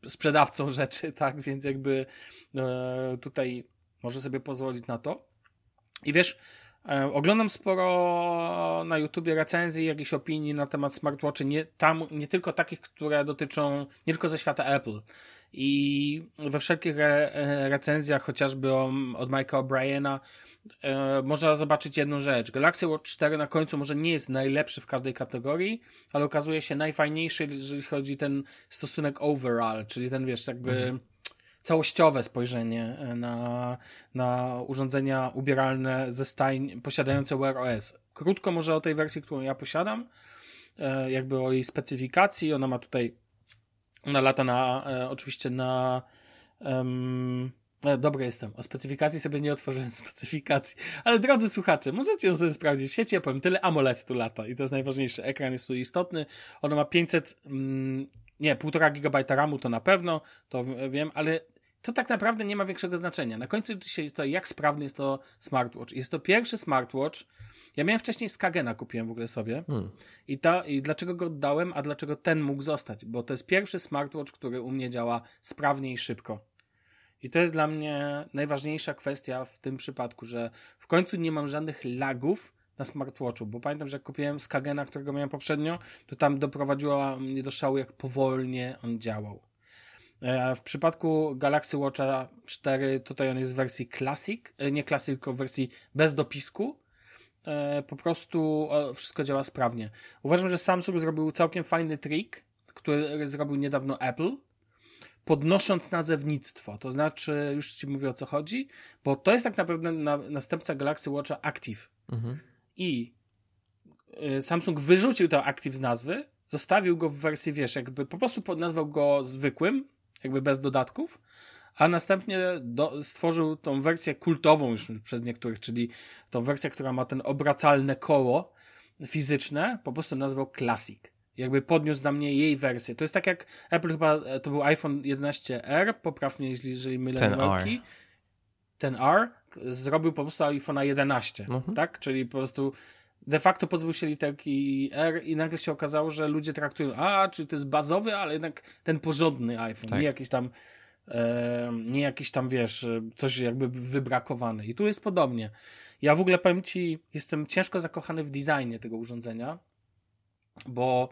sprzedawcą rzeczy, tak, więc jakby e, tutaj może sobie pozwolić na to. I wiesz, oglądam sporo na YouTubie recenzji, jakichś opinii na temat smartwatchy, nie, tam, nie tylko takich, które dotyczą, nie tylko ze świata Apple. I we wszelkich re, e, recenzjach, chociażby od Mike'a O'Briena, e, można zobaczyć jedną rzecz. Galaxy Watch 4 na końcu może nie jest najlepszy w każdej kategorii, ale okazuje się najfajniejszy, jeżeli chodzi ten stosunek overall, czyli ten, wiesz, jakby mhm. Całościowe spojrzenie e, na, na urządzenia ubieralne ze stajń posiadające Wear OS. Krótko może o tej wersji, którą ja posiadam, e, jakby o jej specyfikacji. Ona ma tutaj, ona lata na, e, oczywiście na um, dobry jestem. O specyfikacji sobie nie otworzyłem specyfikacji. Ale drodzy słuchacze, możecie ją sobie sprawdzić w sieci. Ja powiem, tyle AMOLED tu lata i to jest najważniejsze. Ekran jest tu istotny. Ono ma 500, mm, nie, 1,5 GB RAMu to na pewno, to wiem, ale to tak naprawdę nie ma większego znaczenia. Na końcu dzisiaj to jak sprawny jest to smartwatch. Jest to pierwszy smartwatch. Ja miałem wcześniej Skagena, kupiłem w ogóle sobie. Hmm. I, ta, I dlaczego go oddałem, a dlaczego ten mógł zostać? Bo to jest pierwszy smartwatch, który u mnie działa sprawnie i szybko. I to jest dla mnie najważniejsza kwestia w tym przypadku, że w końcu nie mam żadnych lagów na smartwatchu, bo pamiętam, że jak kupiłem Skagena, którego miałem poprzednio, to tam doprowadziło mnie do szału, jak powolnie on działał. E, w przypadku Galaxy Watcha 4 tutaj on jest w wersji Classic, e, nie Classic, tylko w wersji bez dopisku. E, po prostu wszystko działa sprawnie. Uważam, że Samsung zrobił całkiem fajny trik, który zrobił niedawno Apple, podnosząc nazewnictwo. To znaczy, już ci mówię o co chodzi, bo to jest tak naprawdę na, następca Galaxy Watcha Active. Mhm. I Samsung wyrzucił to Active z nazwy, zostawił go w wersji, wiesz, jakby po prostu nazwał go zwykłym, jakby bez dodatków, a następnie do, stworzył tą wersję kultową już przez niektórych, czyli tą wersję, która ma ten obracalne koło fizyczne, po prostu nazwał Classic. Jakby podniósł dla mnie jej wersję. To jest tak jak Apple chyba, e, to był iPhone 11R, poprawnie, jeżeli mylę Ten numerki. Ten R zrobił po prostu iPhone'a 11, Mhm. tak? Czyli po prostu de facto pozbył się literki R i nagle się okazało, że ludzie traktują, a, czy to jest bazowy, ale jednak ten porządny iPhone, Tak. nie jakiś tam e, nie jakiś tam, wiesz, coś jakby wybrakowany. I tu jest podobnie. Ja w ogóle powiem Ci, jestem ciężko zakochany w designie tego urządzenia, bo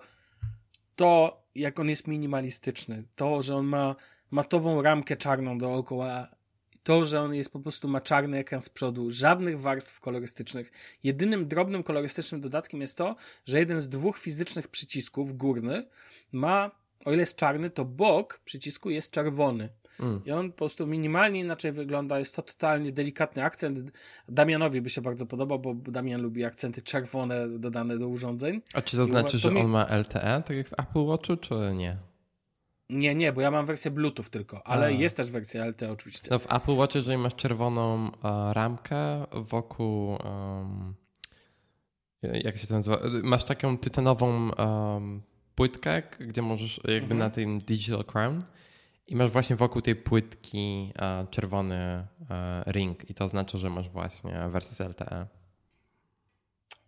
to, jak on jest minimalistyczny, to, że on ma matową ramkę czarną dookoła, to, że on jest po prostu ma czarny ekran z przodu, żadnych warstw kolorystycznych. Jedynym drobnym kolorystycznym dodatkiem jest to, że jeden z dwóch fizycznych przycisków, górny, ma, o ile jest czarny, to bok przycisku jest czerwony. Mm. I on po prostu minimalnie inaczej wygląda. Jest to totalnie delikatny akcent. Damianowi by się bardzo podobał, bo Damian lubi akcenty czerwone dodane do urządzeń. A czy to znaczy, to że mi- on ma LTE, tak jak w Apple Watchu, czy nie? Nie, nie, bo ja mam wersję Bluetooth tylko, ale A. jest też wersja LTE oczywiście. No w Apple Watchu, jeżeli masz czerwoną e, ramkę wokół, em, jak się to nazywa, masz taką tytonową em, płytkę, gdzie możesz jakby Mhm. na tym Digital Crown i masz właśnie wokół tej płytki e, czerwony e, ring i to oznacza, że masz właśnie wersję LTE.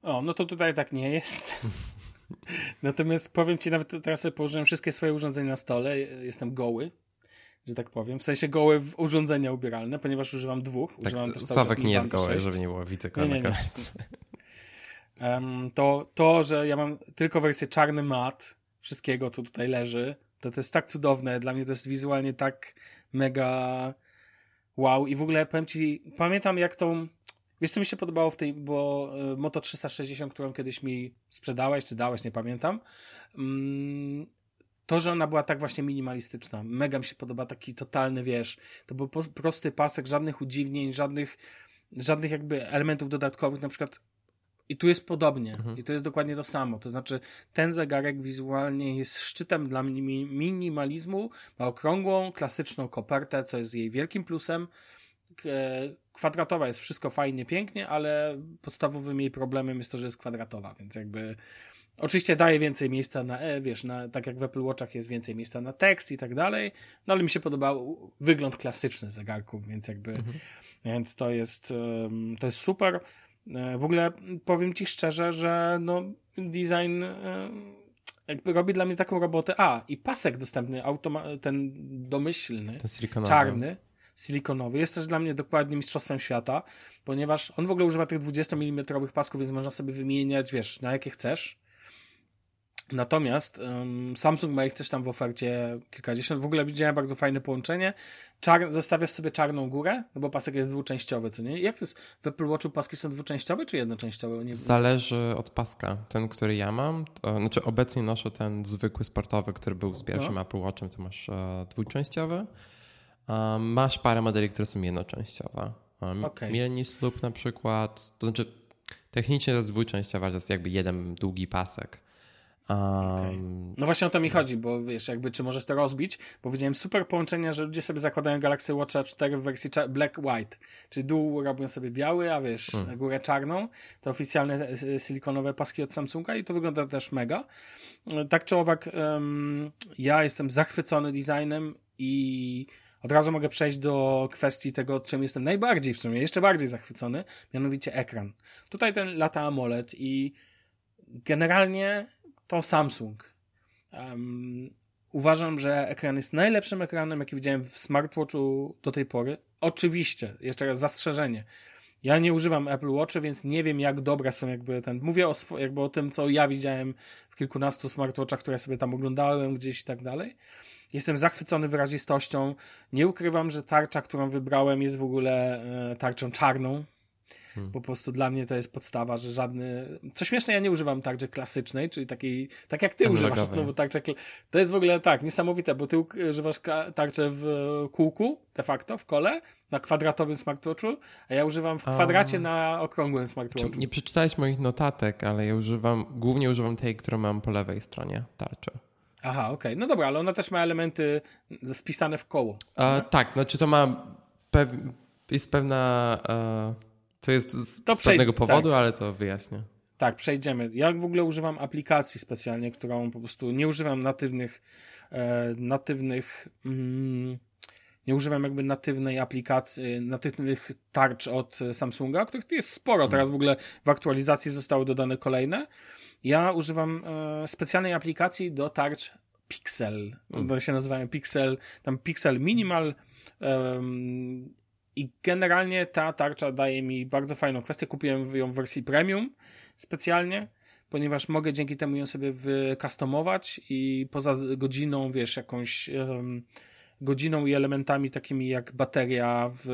O, no to tutaj tak nie jest. Natomiast powiem Ci, nawet teraz sobie położyłem wszystkie swoje urządzenia na stole. Jestem goły, że tak powiem. W sensie goły w urządzenia ubieralne, ponieważ używam dwóch. Tak, używam Sławek nie jest goły, 6. żeby nie było, widzę Nie, nie, nie. Em, to, to, że ja mam tylko wersję czarny mat wszystkiego, co tutaj leży, to to jest tak cudowne. Dla mnie to jest wizualnie tak mega wow. I w ogóle powiem ci, pamiętam jak tą, wiesz co mi się podobało w tej, bo y, Moto 360, którą kiedyś mi sprzedałeś, czy dałeś, nie pamiętam, mm, to, że ona była tak właśnie minimalistyczna. Mega mi się podoba taki totalny, wiesz, to był prosty pasek, żadnych udziwnień, żadnych, żadnych jakby elementów dodatkowych, na przykład i tu jest podobnie. Mhm. I to jest dokładnie to samo. To znaczy, ten zegarek wizualnie jest szczytem dla mini- minimalizmu. Ma okrągłą, klasyczną kopertę, co jest jej wielkim plusem. E, Kwadratowa jest wszystko fajnie, pięknie, ale podstawowym jej problemem jest to, że jest kwadratowa, więc jakby oczywiście daje więcej miejsca na, e, wiesz, na, tak jak w Apple Watchach jest więcej miejsca na tekst i tak dalej, no ale mi się podobał wygląd klasyczny zegarków, więc jakby, Mhm. więc to jest, to jest super. E, W ogóle powiem ci szczerze, że no design jakby robi dla mnie taką robotę. A, i pasek dostępny, automa- ten domyślny, Ten czarny, silikonowy, jest też dla mnie dokładnie mistrzostwem świata, ponieważ on w ogóle używa tych 20 mm pasków, więc można sobie wymieniać, wiesz, na jakie chcesz. Natomiast um, Samsung ma ich też tam w ofercie kilkadziesiąt. W ogóle widziałem bardzo fajne połączenie. Czar- zostawiasz sobie czarną górę, no bo pasek jest dwuczęściowy, co nie? Jak to jest? W Apple Watchu paski są dwuczęściowe czy jednoczęściowe? Nie Zależy od paska. Ten, który ja mam, to, znaczy obecnie noszę ten zwykły sportowy, który był z pierwszym No. Apple Watchem, to masz e, dwuczęściowy. Masz parę modeli, które są jednoczęściowe. Um, Loop na przykład, to znaczy technicznie to jest dwuczęściowa, to jest jakby jeden długi pasek. Um, Okej. No właśnie o to mi chodzi, bo wiesz, jakby czy możesz to rozbić, bo widziałem super połączenia, że ludzie sobie zakładają Galaxy Watcha 4 w wersji cza- black white, czyli dół robią sobie biały, a wiesz, Hmm. górę czarną, to oficjalne e, silikonowe paski od Samsunga i to wygląda też mega. E, Tak czy owak, em, ja jestem zachwycony designem i od razu mogę przejść do kwestii tego, czym jestem najbardziej w sumie, jeszcze bardziej zachwycony, mianowicie ekran. Tutaj ten lata AMOLED i generalnie to Samsung. Um, uważam, że ekran jest najlepszym ekranem, jaki widziałem w smartwatchu do tej pory. Oczywiście, jeszcze raz zastrzeżenie. Ja nie używam Apple Watcha, więc nie wiem, jak dobre są jakby ten. Mówię o, jakby o tym, co ja widziałem w kilkunastu smartwatchach, które sobie tam oglądałem gdzieś i tak dalej. Jestem zachwycony wyrazistością. Nie ukrywam, że tarcza, którą wybrałem, jest w ogóle e, tarczą czarną. Hmm. Po prostu dla mnie to jest podstawa, że żadny. Co śmieszne, ja nie używam tarczy klasycznej, czyli takiej, tak jak ty używasz znowu tarczę. To jest w ogóle tak, niesamowite, bo ty używasz tarczę w kółku, de facto, w kole, na kwadratowym smartwatchu, a ja używam w kwadracie a... na okrągłym smartwatchu. Nie przeczytałeś moich notatek, ale ja używam, głównie używam tej, którą mam po lewej stronie tarczy. Aha, okej. Okay. No dobra, ale ona też ma elementy wpisane w koło. A, tak, znaczy to ma. Pew... Jest pewna. E, to jest z, to z pewnego powodu, tak. ale to wyjaśnię. Tak, przejdziemy. Ja w ogóle używam aplikacji specjalnie, którą po prostu nie używam natywnych. E, natywnych. Mm, nie używam jakby natywnej aplikacji, natywnych tarcz od Samsunga, których jest sporo. Teraz w ogóle w aktualizacji zostały dodane kolejne. Ja używam e, specjalnej aplikacji do tarcz Pixel. Mm. To się nazywają Pixel, tam Pixel Minimal. Um, I generalnie ta tarcza daje mi bardzo fajną kwestię. Kupiłem ją w wersji premium specjalnie, ponieważ mogę dzięki temu ją sobie wykustomować i poza godziną, wiesz, jakąś um, godziną i elementami takimi jak bateria, w,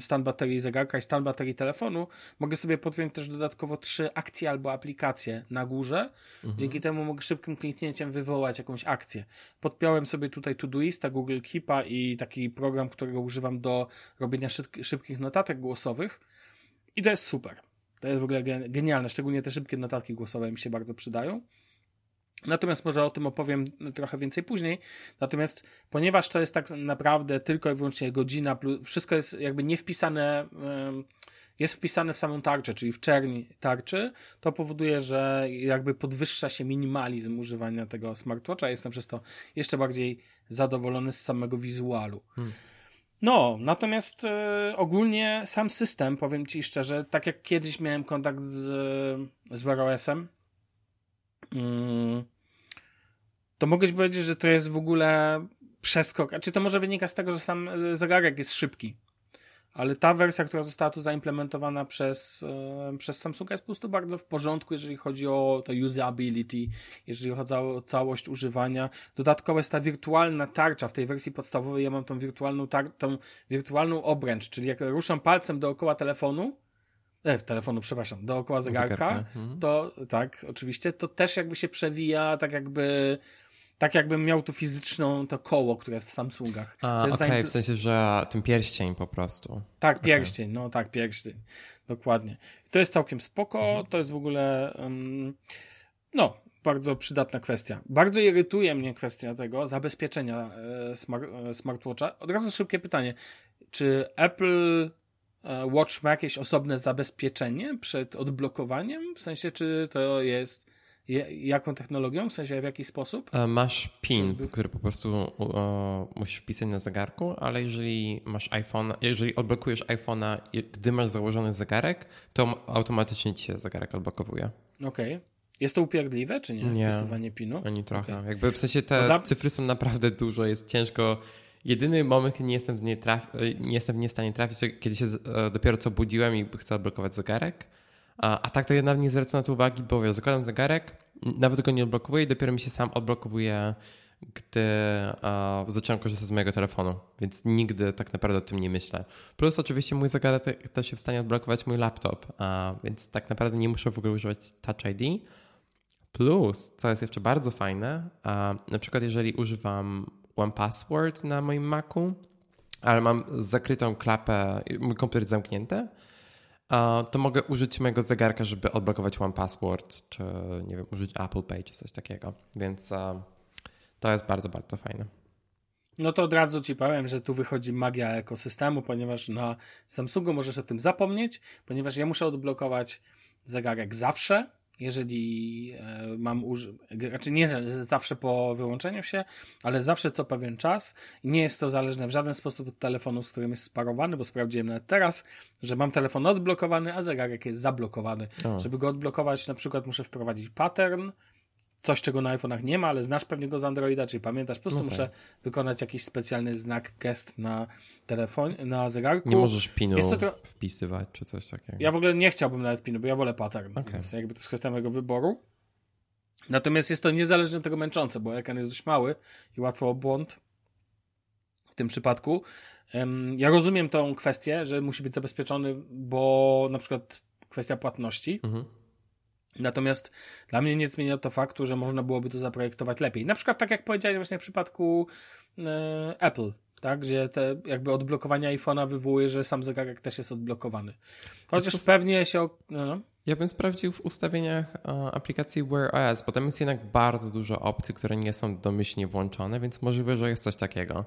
stan baterii zegarka i stan baterii telefonu, mogę sobie podpiąć też dodatkowo trzy akcje albo aplikacje na górze. Mhm. Dzięki temu mogę szybkim kliknięciem wywołać jakąś akcję. Podpiąłem sobie tutaj Todoista, Google Keepa i taki program, którego używam do robienia szybkich notatek głosowych. I to jest super. To jest w ogóle genialne, szczególnie te szybkie notatki głosowe mi się bardzo przydają. Natomiast może o tym opowiem trochę więcej później. Natomiast ponieważ to jest tak naprawdę tylko i wyłącznie godzina, wszystko jest jakby nie wpisane, jest wpisane w samą tarczę, czyli w czerni tarczy, to powoduje, że jakby podwyższa się minimalizm używania tego smartwatcha. Jestem przez to jeszcze bardziej zadowolony z samego wizualu. Hmm. No, natomiast e, ogólnie sam system, powiem Ci szczerze, tak jak kiedyś miałem kontakt z, z Wear OS-em, mm, to mogę ci powiedzieć, że to jest w ogóle przeskok. A czy to może wynika z tego, że sam zegarek jest szybki? Ale ta wersja, która została tu zaimplementowana przez, e, przez Samsunga jest po prostu bardzo w porządku, jeżeli chodzi o to usability, jeżeli chodzi o całość używania. Dodatkowo jest ta wirtualna tarcza w tej wersji podstawowej. Ja mam tą wirtualną, tar- tą wirtualną obręcz, czyli jak ruszam palcem dookoła telefonu, e, telefonu, przepraszam, dookoła zegarka, zegarka. Mhm. to tak, oczywiście, to też jakby się przewija, tak jakby tak jakbym miał tu fizyczną to koło, które jest w Samsungach. Okej, okay, w sensie, że ten pierścień po prostu. Tak, pierścień, okay. no tak, pierścień. Dokładnie. To jest całkiem spoko, mhm. to jest w ogóle um, no, bardzo przydatna kwestia. Bardzo irytuje mnie kwestia tego zabezpieczenia e, smart, e, smartwatcha. Od razu szybkie pytanie. Czy Apple e, Watch ma jakieś osobne zabezpieczenie przed odblokowaniem? W sensie, czy to jest jaką technologią? W sensie w jaki sposób? E, masz PIN, Żeby... który po prostu uh, musisz wpisać na zegarku, ale jeżeli masz iPhone, jeżeli odblokujesz iPhone'a, gdy masz założony zegarek, to automatycznie ci się zegarek odblokowuje. Okej. Okay. Jest to upierdliwe, czy nie? Nie. Wpisywanie PIN-u? Ani trochę. Okay. Jakby w sensie te za... cyfry są naprawdę dużo, jest ciężko. Jedyny moment, kiedy nie jestem w nie, traf... nie, jestem w nie stanie trafić, to kiedy się e, dopiero co budziłem i chcę odblokować zegarek a, tak to nawet nie zwracam na to uwagi, bo ja zakładam zegarek, nawet go nie odblokowuję i dopiero mi się sam odblokowuje, gdy a, zacząłem korzystać z mojego telefonu, więc nigdy tak naprawdę o tym nie myślę. Plus oczywiście mój zegarek też jest w stanie odblokować mój laptop, a, więc tak naprawdę nie muszę w ogóle używać Touch ID. Plus, co jest jeszcze bardzo fajne, na przykład jeżeli używam One Password na moim Macu, ale mam zakrytą klapę, mój komputer zamknięty, to mogę użyć mojego zegarka, żeby odblokować One Password, czy nie wiem, użyć Apple Pay, czy coś takiego. Więc to jest bardzo, bardzo fajne. No to od razu ci powiem, że tu wychodzi magia ekosystemu, ponieważ na Samsungu możesz o tym zapomnieć, ponieważ ja muszę odblokować zegarek zawsze, jeżeli e, mam użyć, znaczy nie zawsze po wyłączeniu się, ale zawsze co pewien czas nie jest to zależne w żaden sposób od telefonu, z którym jest sparowany, bo sprawdziłem nawet teraz, że mam telefon odblokowany, a zegarek jest zablokowany. O. Żeby go odblokować, na przykład muszę wprowadzić pattern, coś, czego na iPhone'ach nie ma, ale znasz pewnie go z Androida, czyli pamiętasz, po prostu no tak. muszę wykonać jakiś specjalny znak, gest na telefonie, na zegarku. Nie możesz pinu tro... wpisywać, czy coś takiego. Ja w ogóle nie chciałbym nawet pinu, bo ja wolę pattern, okay. więc jakby to jest kwestia mojego wyboru. Natomiast jest to niezależnie od tego męczące, bo ekran jest dość mały i łatwo o błąd w tym przypadku. Ja rozumiem tą kwestię, że musi być zabezpieczony, bo na przykład kwestia płatności. Mhm. Natomiast dla mnie nie zmienia to faktu, że można byłoby to zaprojektować lepiej. Na przykład tak jak powiedziałeś właśnie w przypadku e, Apple, tak, gdzie te jakby odblokowanie iPhone'a wywołuje, że sam zegarek też jest odblokowany. Chociaż to... pewnie się... No, no. Ja bym sprawdził w ustawieniach aplikacji Wear OS, bo tam jest jednak bardzo dużo opcji, które nie są domyślnie włączone, więc możliwe, że jest coś takiego.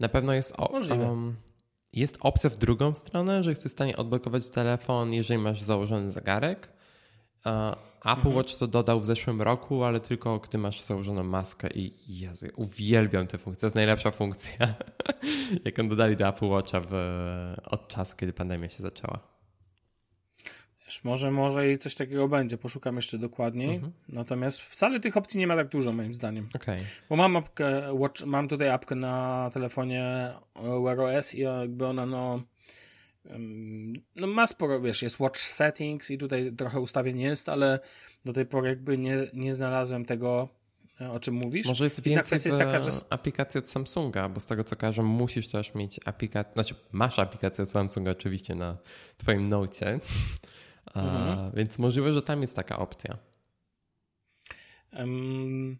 Na pewno jest, um, jest opcja w drugą stronę, że jesteś w stanie odblokować telefon, jeżeli masz założony zegarek. Apple mhm. Watch to dodał w zeszłym roku, ale tylko gdy masz założoną maskę i Jezu, ja uwielbiam tę funkcję. To jest najlepsza funkcja, jaką dodali do Apple Watcha w, od czasu, kiedy pandemia się zaczęła. Wiesz, może, może i coś takiego będzie, poszukam jeszcze dokładniej. Mhm. Natomiast wcale tych opcji nie ma tak dużo, moim zdaniem. Okay. Bo mam apkę, watch, mam tutaj apkę na telefonie Wear OS i jakby ona no, no ma sporo, wiesz, jest watch settings i tutaj trochę ustawień jest, ale do tej pory jakby nie, nie znalazłem tego, e, o czym mówisz. Może jest więcej jest taka, że... aplikacji od Samsunga, bo z tego co każę, musisz też mieć aplikację, znaczy masz aplikację od Samsunga oczywiście na twoim nocie, mhm. więc możliwe, że tam jest taka opcja. Um,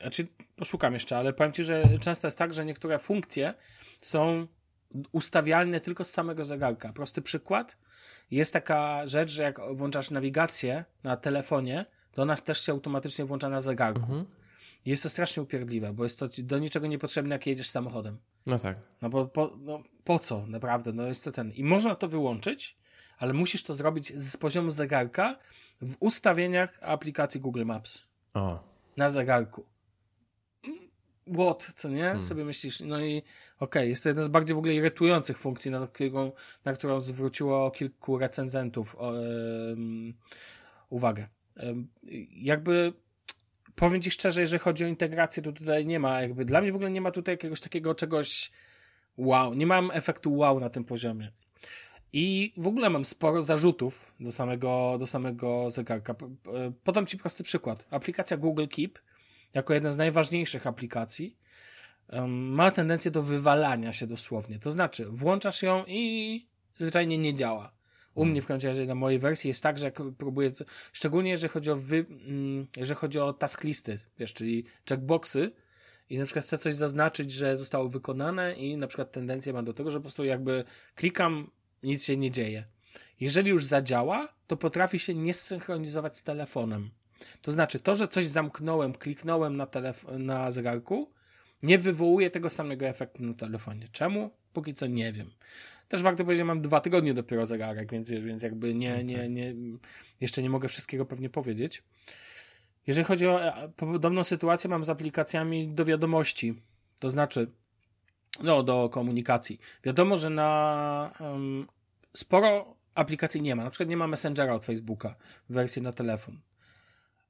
znaczy, poszukam jeszcze, ale powiem ci, że często jest tak, że niektóre funkcje są ustawialne tylko z samego zegarka. Prosty przykład. Jest taka rzecz, że jak włączasz nawigację na telefonie, to ona też się automatycznie włącza na zegarku. Mhm. Jest to strasznie upierdliwe, bo jest to do niczego niepotrzebne, jak jedziesz samochodem. No tak. No bo po, no, po co, naprawdę? No jest to ten. I można to wyłączyć, ale musisz to zrobić z poziomu zegarka w ustawieniach aplikacji Google Maps. O. Na zegarku. What, co nie? Hmm. Sobie myślisz, no i okej, okay, jest to jedna z bardziej w ogóle irytujących funkcji, na którą, na którą zwróciło kilku recenzentów um, uwagę. Um, jakby powiem Ci szczerze, jeżeli chodzi o integrację, to tutaj nie ma, jakby dla mnie w ogóle nie ma tutaj jakiegoś takiego czegoś wow, nie mam efektu wow na tym poziomie. I w ogóle mam sporo zarzutów do samego, do samego zegarka. Podam Ci prosty przykład. Aplikacja Google Keep jako jedna z najważniejszych aplikacji, ma tendencję do wywalania się dosłownie. To znaczy, włączasz ją i zwyczajnie nie działa. U hmm. mnie w końcu razie na mojej wersji jest tak, że jak próbuję, szczególnie jeżeli chodzi o wy, mm, jeżeli chodzi o task listy, wiesz, czyli checkboxy i na przykład chcę coś zaznaczyć, że zostało wykonane i na przykład tendencję mam do tego, że po prostu jakby klikam, nic się nie dzieje. Jeżeli już zadziała, to potrafi się nie zsynchronizować z telefonem. To znaczy, to, że coś zamknąłem, kliknąłem na, telef- na zegarku, nie wywołuje tego samego efektu na telefonie. Czemu? Póki co nie wiem. Też warto powiedzieć, że mam dwa tygodnie dopiero zegarek, więc, więc jakby nie, no nie, tak. nie, jeszcze nie mogę wszystkiego pewnie powiedzieć. Jeżeli chodzi o e, podobną sytuację, mam z aplikacjami do wiadomości. To znaczy, no, do komunikacji. Wiadomo, że na um, sporo aplikacji nie ma. Na przykład nie ma Messengera od Facebooka w wersji na telefon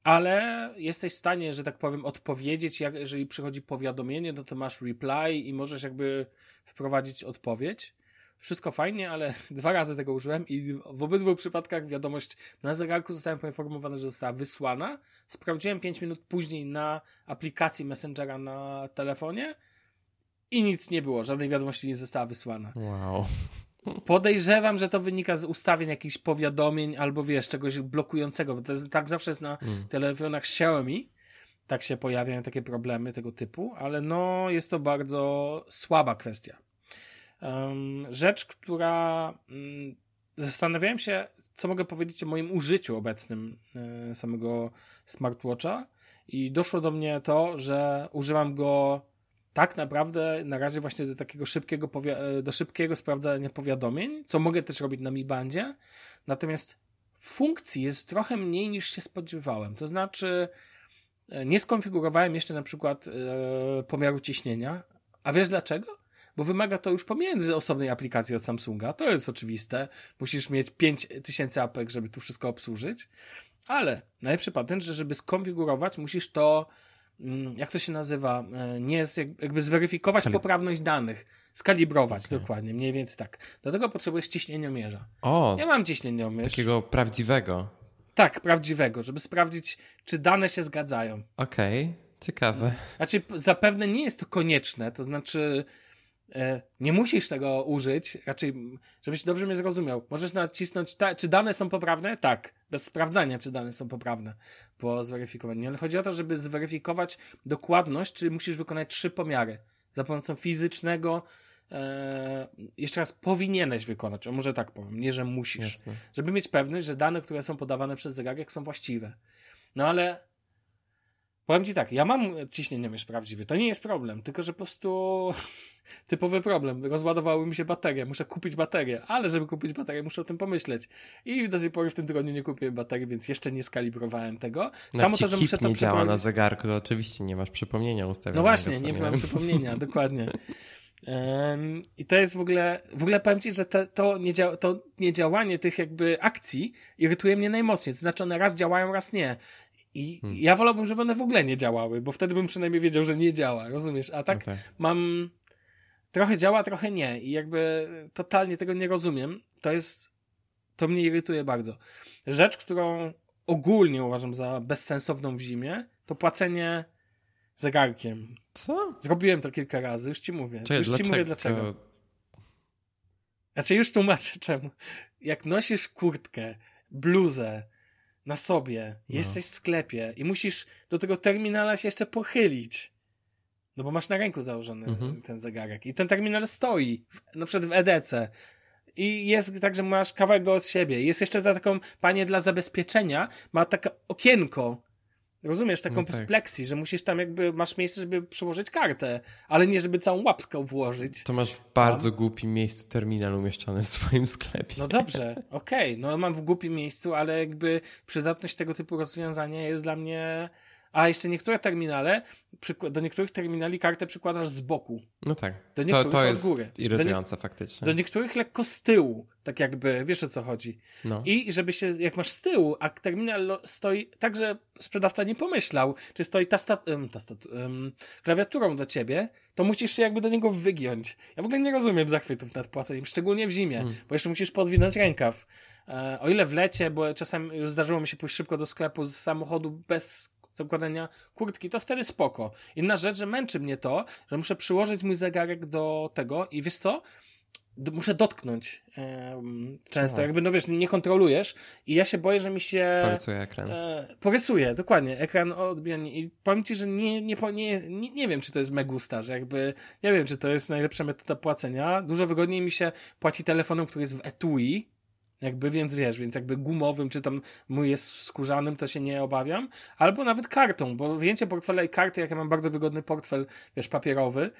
ale jesteś w stanie, że tak powiem, odpowiedzieć, jak, jeżeli przychodzi powiadomienie, no to masz reply i możesz jakby wprowadzić odpowiedź. Wszystko fajnie, ale dwa razy tego użyłem i w obydwu przypadkach wiadomość na zegarku zostałem poinformowany, że została wysłana. Sprawdziłem 5 minut później na aplikacji Messengera na telefonie i nic nie było, żadnej wiadomości nie została wysłana. Wow. Podejrzewam, że to wynika z ustawień jakichś powiadomień albo wiesz, czegoś blokującego, bo to jest, tak zawsze jest na mm. telefonach Xiaomi. Tak się pojawiają takie problemy tego typu, ale no jest to bardzo słaba kwestia. Um, rzecz, która um, zastanawiałem się, co mogę powiedzieć o moim użyciu obecnym e, samego smartwatcha i doszło do mnie to, że używam go tak naprawdę na razie właśnie do takiego szybkiego, e, do szybkiego sprawdzania powiadomień, co mogę też robić na Mi Bandzie. Natomiast funkcji jest trochę mniej niż się spodziewałem. To znaczy, e, nie skonfigurowałem jeszcze na przykład e, pomiaru ciśnienia. A wiesz dlaczego? Bo wymaga to już pomiędzy osobnej aplikacji od Samsunga. To jest oczywiste. Musisz mieć 5000 apek, żeby tu wszystko obsłużyć. Ale najlepszy patent, że żeby skonfigurować, musisz to jak to się nazywa, e, nie jest jakby zweryfikować poprawność danych, skalibrować okay. dokładnie, mniej więcej tak. Do tego potrzebujesz ciśnieniomierza. O, ja mam ciśnieniomierz. Takiego prawdziwego. Tak, prawdziwego, żeby sprawdzić, czy dane się zgadzają. Okej, okay. ciekawe. Znaczy, zapewne nie jest to konieczne, to znaczy, E, nie musisz tego użyć, raczej, żebyś dobrze mnie zrozumiał. Możesz nacisnąć, ta, czy dane są poprawne? Tak. Bez sprawdzania, czy dane są poprawne po zweryfikowaniu. Ale chodzi o to, żeby zweryfikować dokładność, czy musisz wykonać trzy pomiary. Za pomocą fizycznego, e, jeszcze raz powinieneś wykonać, o może tak powiem, nie, że musisz. Jasne. Żeby mieć pewność, że dane, które są podawane przez zegarek są właściwe. No ale Powiem ci tak, ja mam ciśnienie mysz prawdziwe, to nie jest problem, tylko że po prostu typowy problem, rozładowały mi się baterie, muszę kupić baterię, ale żeby kupić baterię muszę o tym pomyśleć i do tej pory w tym tygodniu nie kupiłem baterii, więc jeszcze nie skalibrowałem tego. No Samo to, że muszę to nie działa na zegarku, to oczywiście nie masz przypomnienia ustawionego. No właśnie, nie, nie mam przypomnienia, dokładnie. Um, I to jest w ogóle, w ogóle powiem ci, że te, to, niedzia to niedziałanie tych jakby akcji irytuje mnie najmocniej. To znaczy one raz działają, raz nie. I hmm. ja wolałbym, żeby one w ogóle nie działały, bo wtedy bym przynajmniej wiedział, że nie działa, rozumiesz? A tak okay. mam trochę działa, trochę nie i jakby totalnie tego nie rozumiem. To jest, to mnie irytuje bardzo. Rzecz, którą ogólnie uważam za bezsensowną w zimie, to płacenie zegarkiem. Co? Zrobiłem to kilka razy, już ci mówię. Czekaj, już dlaczego? ci mówię dlaczego. Znaczy już tłumaczę czemu. Jak nosisz kurtkę, bluzę, na sobie, no. jesteś w sklepie i musisz do tego terminala się jeszcze pochylić. No bo masz na ręku założony mhm. ten zegarek. I ten terminal stoi, w, na przykład w EDC. I jest tak, że masz kawałek go od siebie. Jest jeszcze za taką, panie dla zabezpieczenia, ma takie okienko Rozumiesz, taką no tak. pleksji, że musisz tam jakby, masz miejsce, żeby przyłożyć kartę, ale nie żeby całą łapską włożyć. To masz w bardzo tam. głupim miejscu terminal umieszczony w swoim sklepie. No dobrze, okej, okay. no mam w głupim miejscu, ale jakby przydatność tego typu rozwiązania jest dla mnie a jeszcze niektóre terminale, do niektórych terminali kartę przykładasz z boku. No tak. Do to, to jest góry. irytujące do faktycznie. Do niektórych lekko z tyłu, tak jakby, wiesz o co chodzi. No. I żeby się, jak masz z tyłu, a terminal stoi tak, że sprzedawca nie pomyślał, czy stoi ta, sta, ta sta, um, klawiaturą do ciebie, to musisz się jakby do niego wygiąć. Ja w ogóle nie rozumiem zachwytów nad płaceniem, szczególnie w zimie, mm. bo jeszcze musisz podwinąć rękaw. E, o ile w lecie, bo czasem już zdarzyło mi się pójść szybko do sklepu z samochodu bez zakładania kurtki, to wtedy spoko. Inna rzecz, że męczy mnie to, że muszę przyłożyć mój zegarek do tego i wiesz co? muszę dotknąć um, często, no. jakby, no wiesz, nie kontrolujesz i ja się boję, że mi się... Porysuje ekran. E, porysuje, dokładnie, ekran odbija i powiem ci, że nie, nie, nie, nie, nie wiem, czy to jest megusta, że jakby, nie wiem, czy to jest najlepsza metoda płacenia. Dużo wygodniej mi się płaci telefonem, który jest w etui, jakby, więc wiesz, więc jakby gumowym, czy tam mój jest skórzanym, to się nie obawiam. Albo nawet kartą, bo wyjęcie portfela i karty, jak ja mam bardzo wygodny portfel, wiesz, papierowy,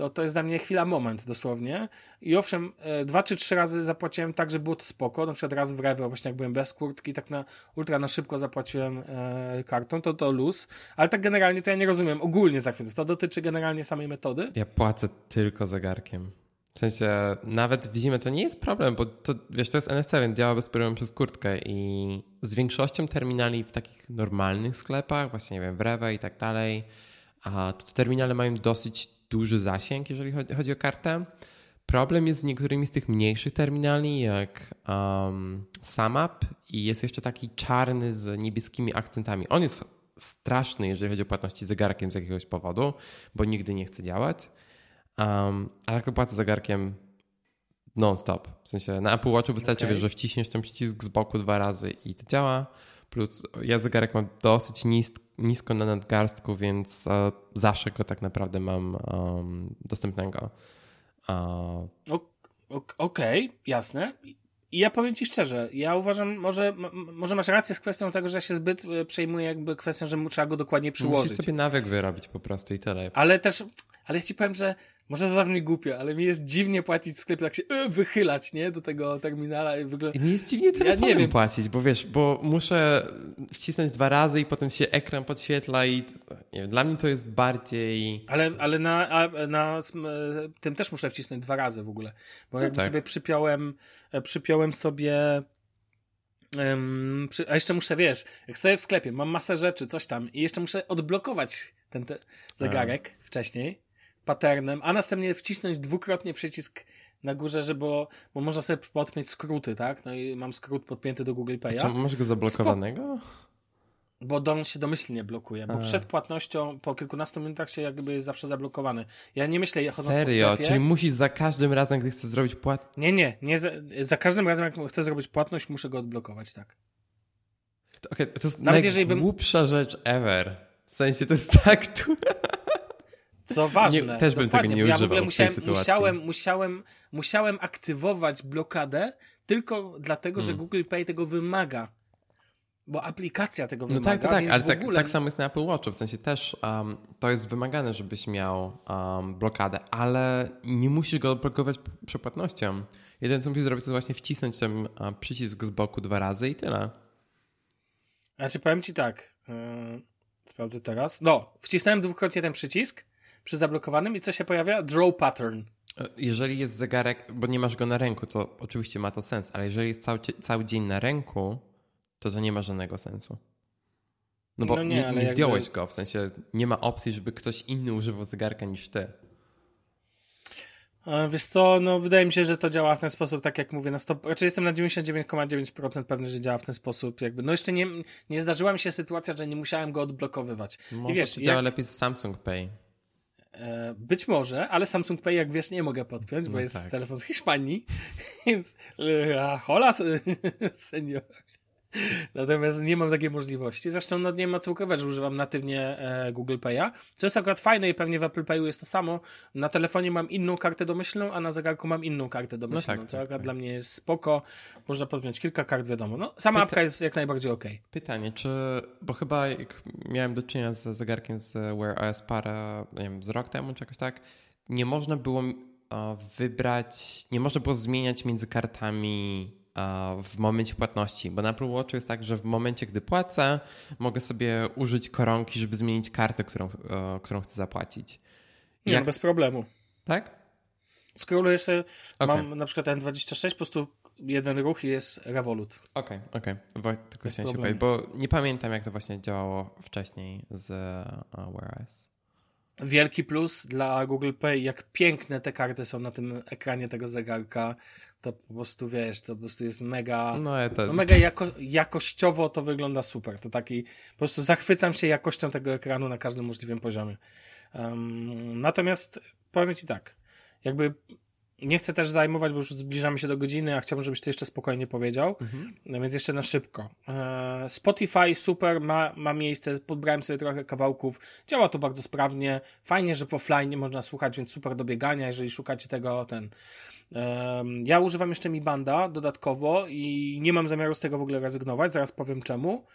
to to jest dla mnie chwila, moment dosłownie. I owszem, e, dwa czy trzy razy zapłaciłem tak, że było to spoko. Na przykład raz w Rewe, właśnie jak byłem bez kurtki, tak na ultra na szybko zapłaciłem e, kartą, to to luz. Ale tak generalnie to ja nie rozumiem ogólnie zachwytów. To dotyczy generalnie samej metody. Ja płacę tylko zegarkiem. W sensie, nawet w zimę to nie jest problem, bo to, wiesz, to jest NFC, więc działa bez problemu przez kurtkę i z większością terminali w takich normalnych sklepach, właśnie nie wiem, w Rewe i tak dalej, a te terminale mają dosyć duży zasięg, jeżeli chodzi, chodzi o kartę. Problem jest z niektórymi z tych mniejszych terminali, jak um, SAMAP i jest jeszcze taki czarny z niebieskimi akcentami. On jest straszny, jeżeli chodzi o płatności zegarkiem z jakiegoś powodu, bo nigdy nie chce działać. Um, a tak to płacę zegarkiem non-stop. W sensie na Apple Watchu wystarczy, okay. wiesz, że wciśniesz ten przycisk z boku dwa razy i to działa. Plus ja zegarek mam dosyć nis nisko na nadgarstku, więc uh, zawsze go tak naprawdę mam um, dostępnego. Uh, Okej, okay, jasne. I ja powiem ci szczerze, ja uważam, może, może masz rację z kwestią tego, że się zbyt e, przejmuje jakby kwestią, że trzeba go dokładnie przyłożyć. Musisz sobie nawyk wyrobić po prostu i tyle. Ale też, ale ja ci powiem, że może zabrzmi głupio, ale mi jest dziwnie płacić w sklepie, tak się yy, wychylać, nie? Do tego terminala i wygląda... Mi jest dziwnie telefonem ja nie wiem. płacić, bo wiesz, bo muszę wcisnąć dwa razy i potem się ekran podświetla i nie wiem, dla mnie to jest bardziej... Ale, ale na, na tym też muszę wcisnąć dwa razy w ogóle, bo no jakby tak. sobie przypiąłem, e, przypiąłem sobie... Um, przy, a jeszcze muszę, wiesz, jak stoję w sklepie, mam masę rzeczy, coś tam i jeszcze muszę odblokować ten te zegarek a. wcześniej patternem, a następnie wcisnąć dwukrotnie przycisk na górze, żeby, bo, można sobie podpiąć skróty, tak? No i mam skrót podpięty do Google Pay'a. Czy masz go zablokowanego? bo dom się domyślnie blokuje, bo A. przed płatnością po kilkunastu minutach się jakby jest zawsze zablokowany. Ja nie myślę, chodząc Serio? po sklepie... Czyli musisz za każdym razem, gdy chcesz zrobić płatność... Nie, nie, nie za, za, każdym razem, jak chcę zrobić płatność, muszę go odblokować, tak. To, okay, to jest Nawet najgłupsza bym... rzecz ever. W sensie to jest tak... Tu... Co ważne. Nie, też bym tego nie ja używał ja musiałem, w tej musiałem, musiałem, musiałem aktywować blokadę tylko dlatego, że hmm. Google Pay tego wymaga bo aplikacja tego wymaga. No tak, tak, tak ale tak, ogóle... tak, samo jest na Apple Watchu, w sensie też um, to jest wymagane, żebyś miał um, blokadę, ale nie musisz go odblokować przepłatnością. Jedyne, co musisz zrobić, to właśnie wcisnąć ten um, przycisk z boku dwa razy i tyle. Znaczy, powiem ci tak, yy, sprawdzę teraz. No, wcisnąłem dwukrotnie ten przycisk przy zablokowanym i co się pojawia? Draw pattern. E, jeżeli jest zegarek, bo nie masz go na ręku, to oczywiście ma to sens, ale jeżeli jest cały, cały dzień na ręku, to to nie ma żadnego sensu. No bo no nie, nie, nie zdjąłeś jakby... go, w sensie nie ma opcji, żeby ktoś inny używał zegarka niż ty. Wiesz co, no wydaje mi się, że to działa w ten sposób, tak jak mówię, na 100, raczej jestem na 99,9% pewny, że działa w ten sposób, jakby, no jeszcze nie, nie zdarzyła mi się sytuacja, że nie musiałem go odblokowywać. Może I wiesz, to działa jak... lepiej z Samsung Pay. E, być może, ale Samsung Pay, jak wiesz, nie mogę podpiąć, bo no jest tak. telefon z Hiszpanii, więc e, hola, senior. Natomiast nie mam takiej możliwości. Zresztą no, nie ma co ukrywać, że używam natywnie e, Google Pay'a. Co jest akurat fajne i pewnie w Apple Pay'u jest to samo. Na telefonie mam inną kartę domyślną, a na zegarku mam inną kartę domyślną. No tak, co tak, tak. dla mnie jest spoko. Można podpiąć kilka kart, wiadomo. No, sama Pyta apka jest jak najbardziej ok. Pytanie, czy, bo chyba jak miałem do czynienia z zegarkiem z Wear OS parę, nie wiem, z rok temu czy jakoś tak, nie można było wybrać, nie można było zmieniać między kartami w momencie płatności, bo na Apple Watchu jest tak, że w momencie, gdy płacę, mogę sobie użyć koronki, żeby zmienić kartę, którą, e, którą chcę zapłacić. Nie, Jak... bez problemu. Tak? Scrolluję jeszcze, okay. mam na przykład N26, po prostu jeden ruch i jest Revolut. Okej, okay, okej. Okay. Tylko chciałem się powiedzieć, bo nie pamiętam, jak to właśnie działało wcześniej z Wear OS. Wielki plus dla Google Pay, jak piękne te karty są na tym ekranie tego zegarka to po prostu wiesz, to po prostu jest mega, no, to... no mega jako, jakościowo to wygląda super. To taki, po prostu zachwycam się jakością tego ekranu na każdym możliwym poziomie. Um, natomiast powiem Ci tak, jakby nie chcę też zajmować, bo już zbliżamy się do godziny, a chciałbym, żebyś ty jeszcze spokojnie powiedział, mhm. No więc jeszcze na szybko. E, Spotify super, ma, ma miejsce, podbrałem sobie trochę kawałków, działa to bardzo sprawnie, fajnie, że w offline nie można słuchać, więc super do biegania, jeżeli szukacie tego, ten ja używam jeszcze Mi Banda dodatkowo i nie mam zamiaru z tego w ogóle rezygnować, zaraz powiem czemu.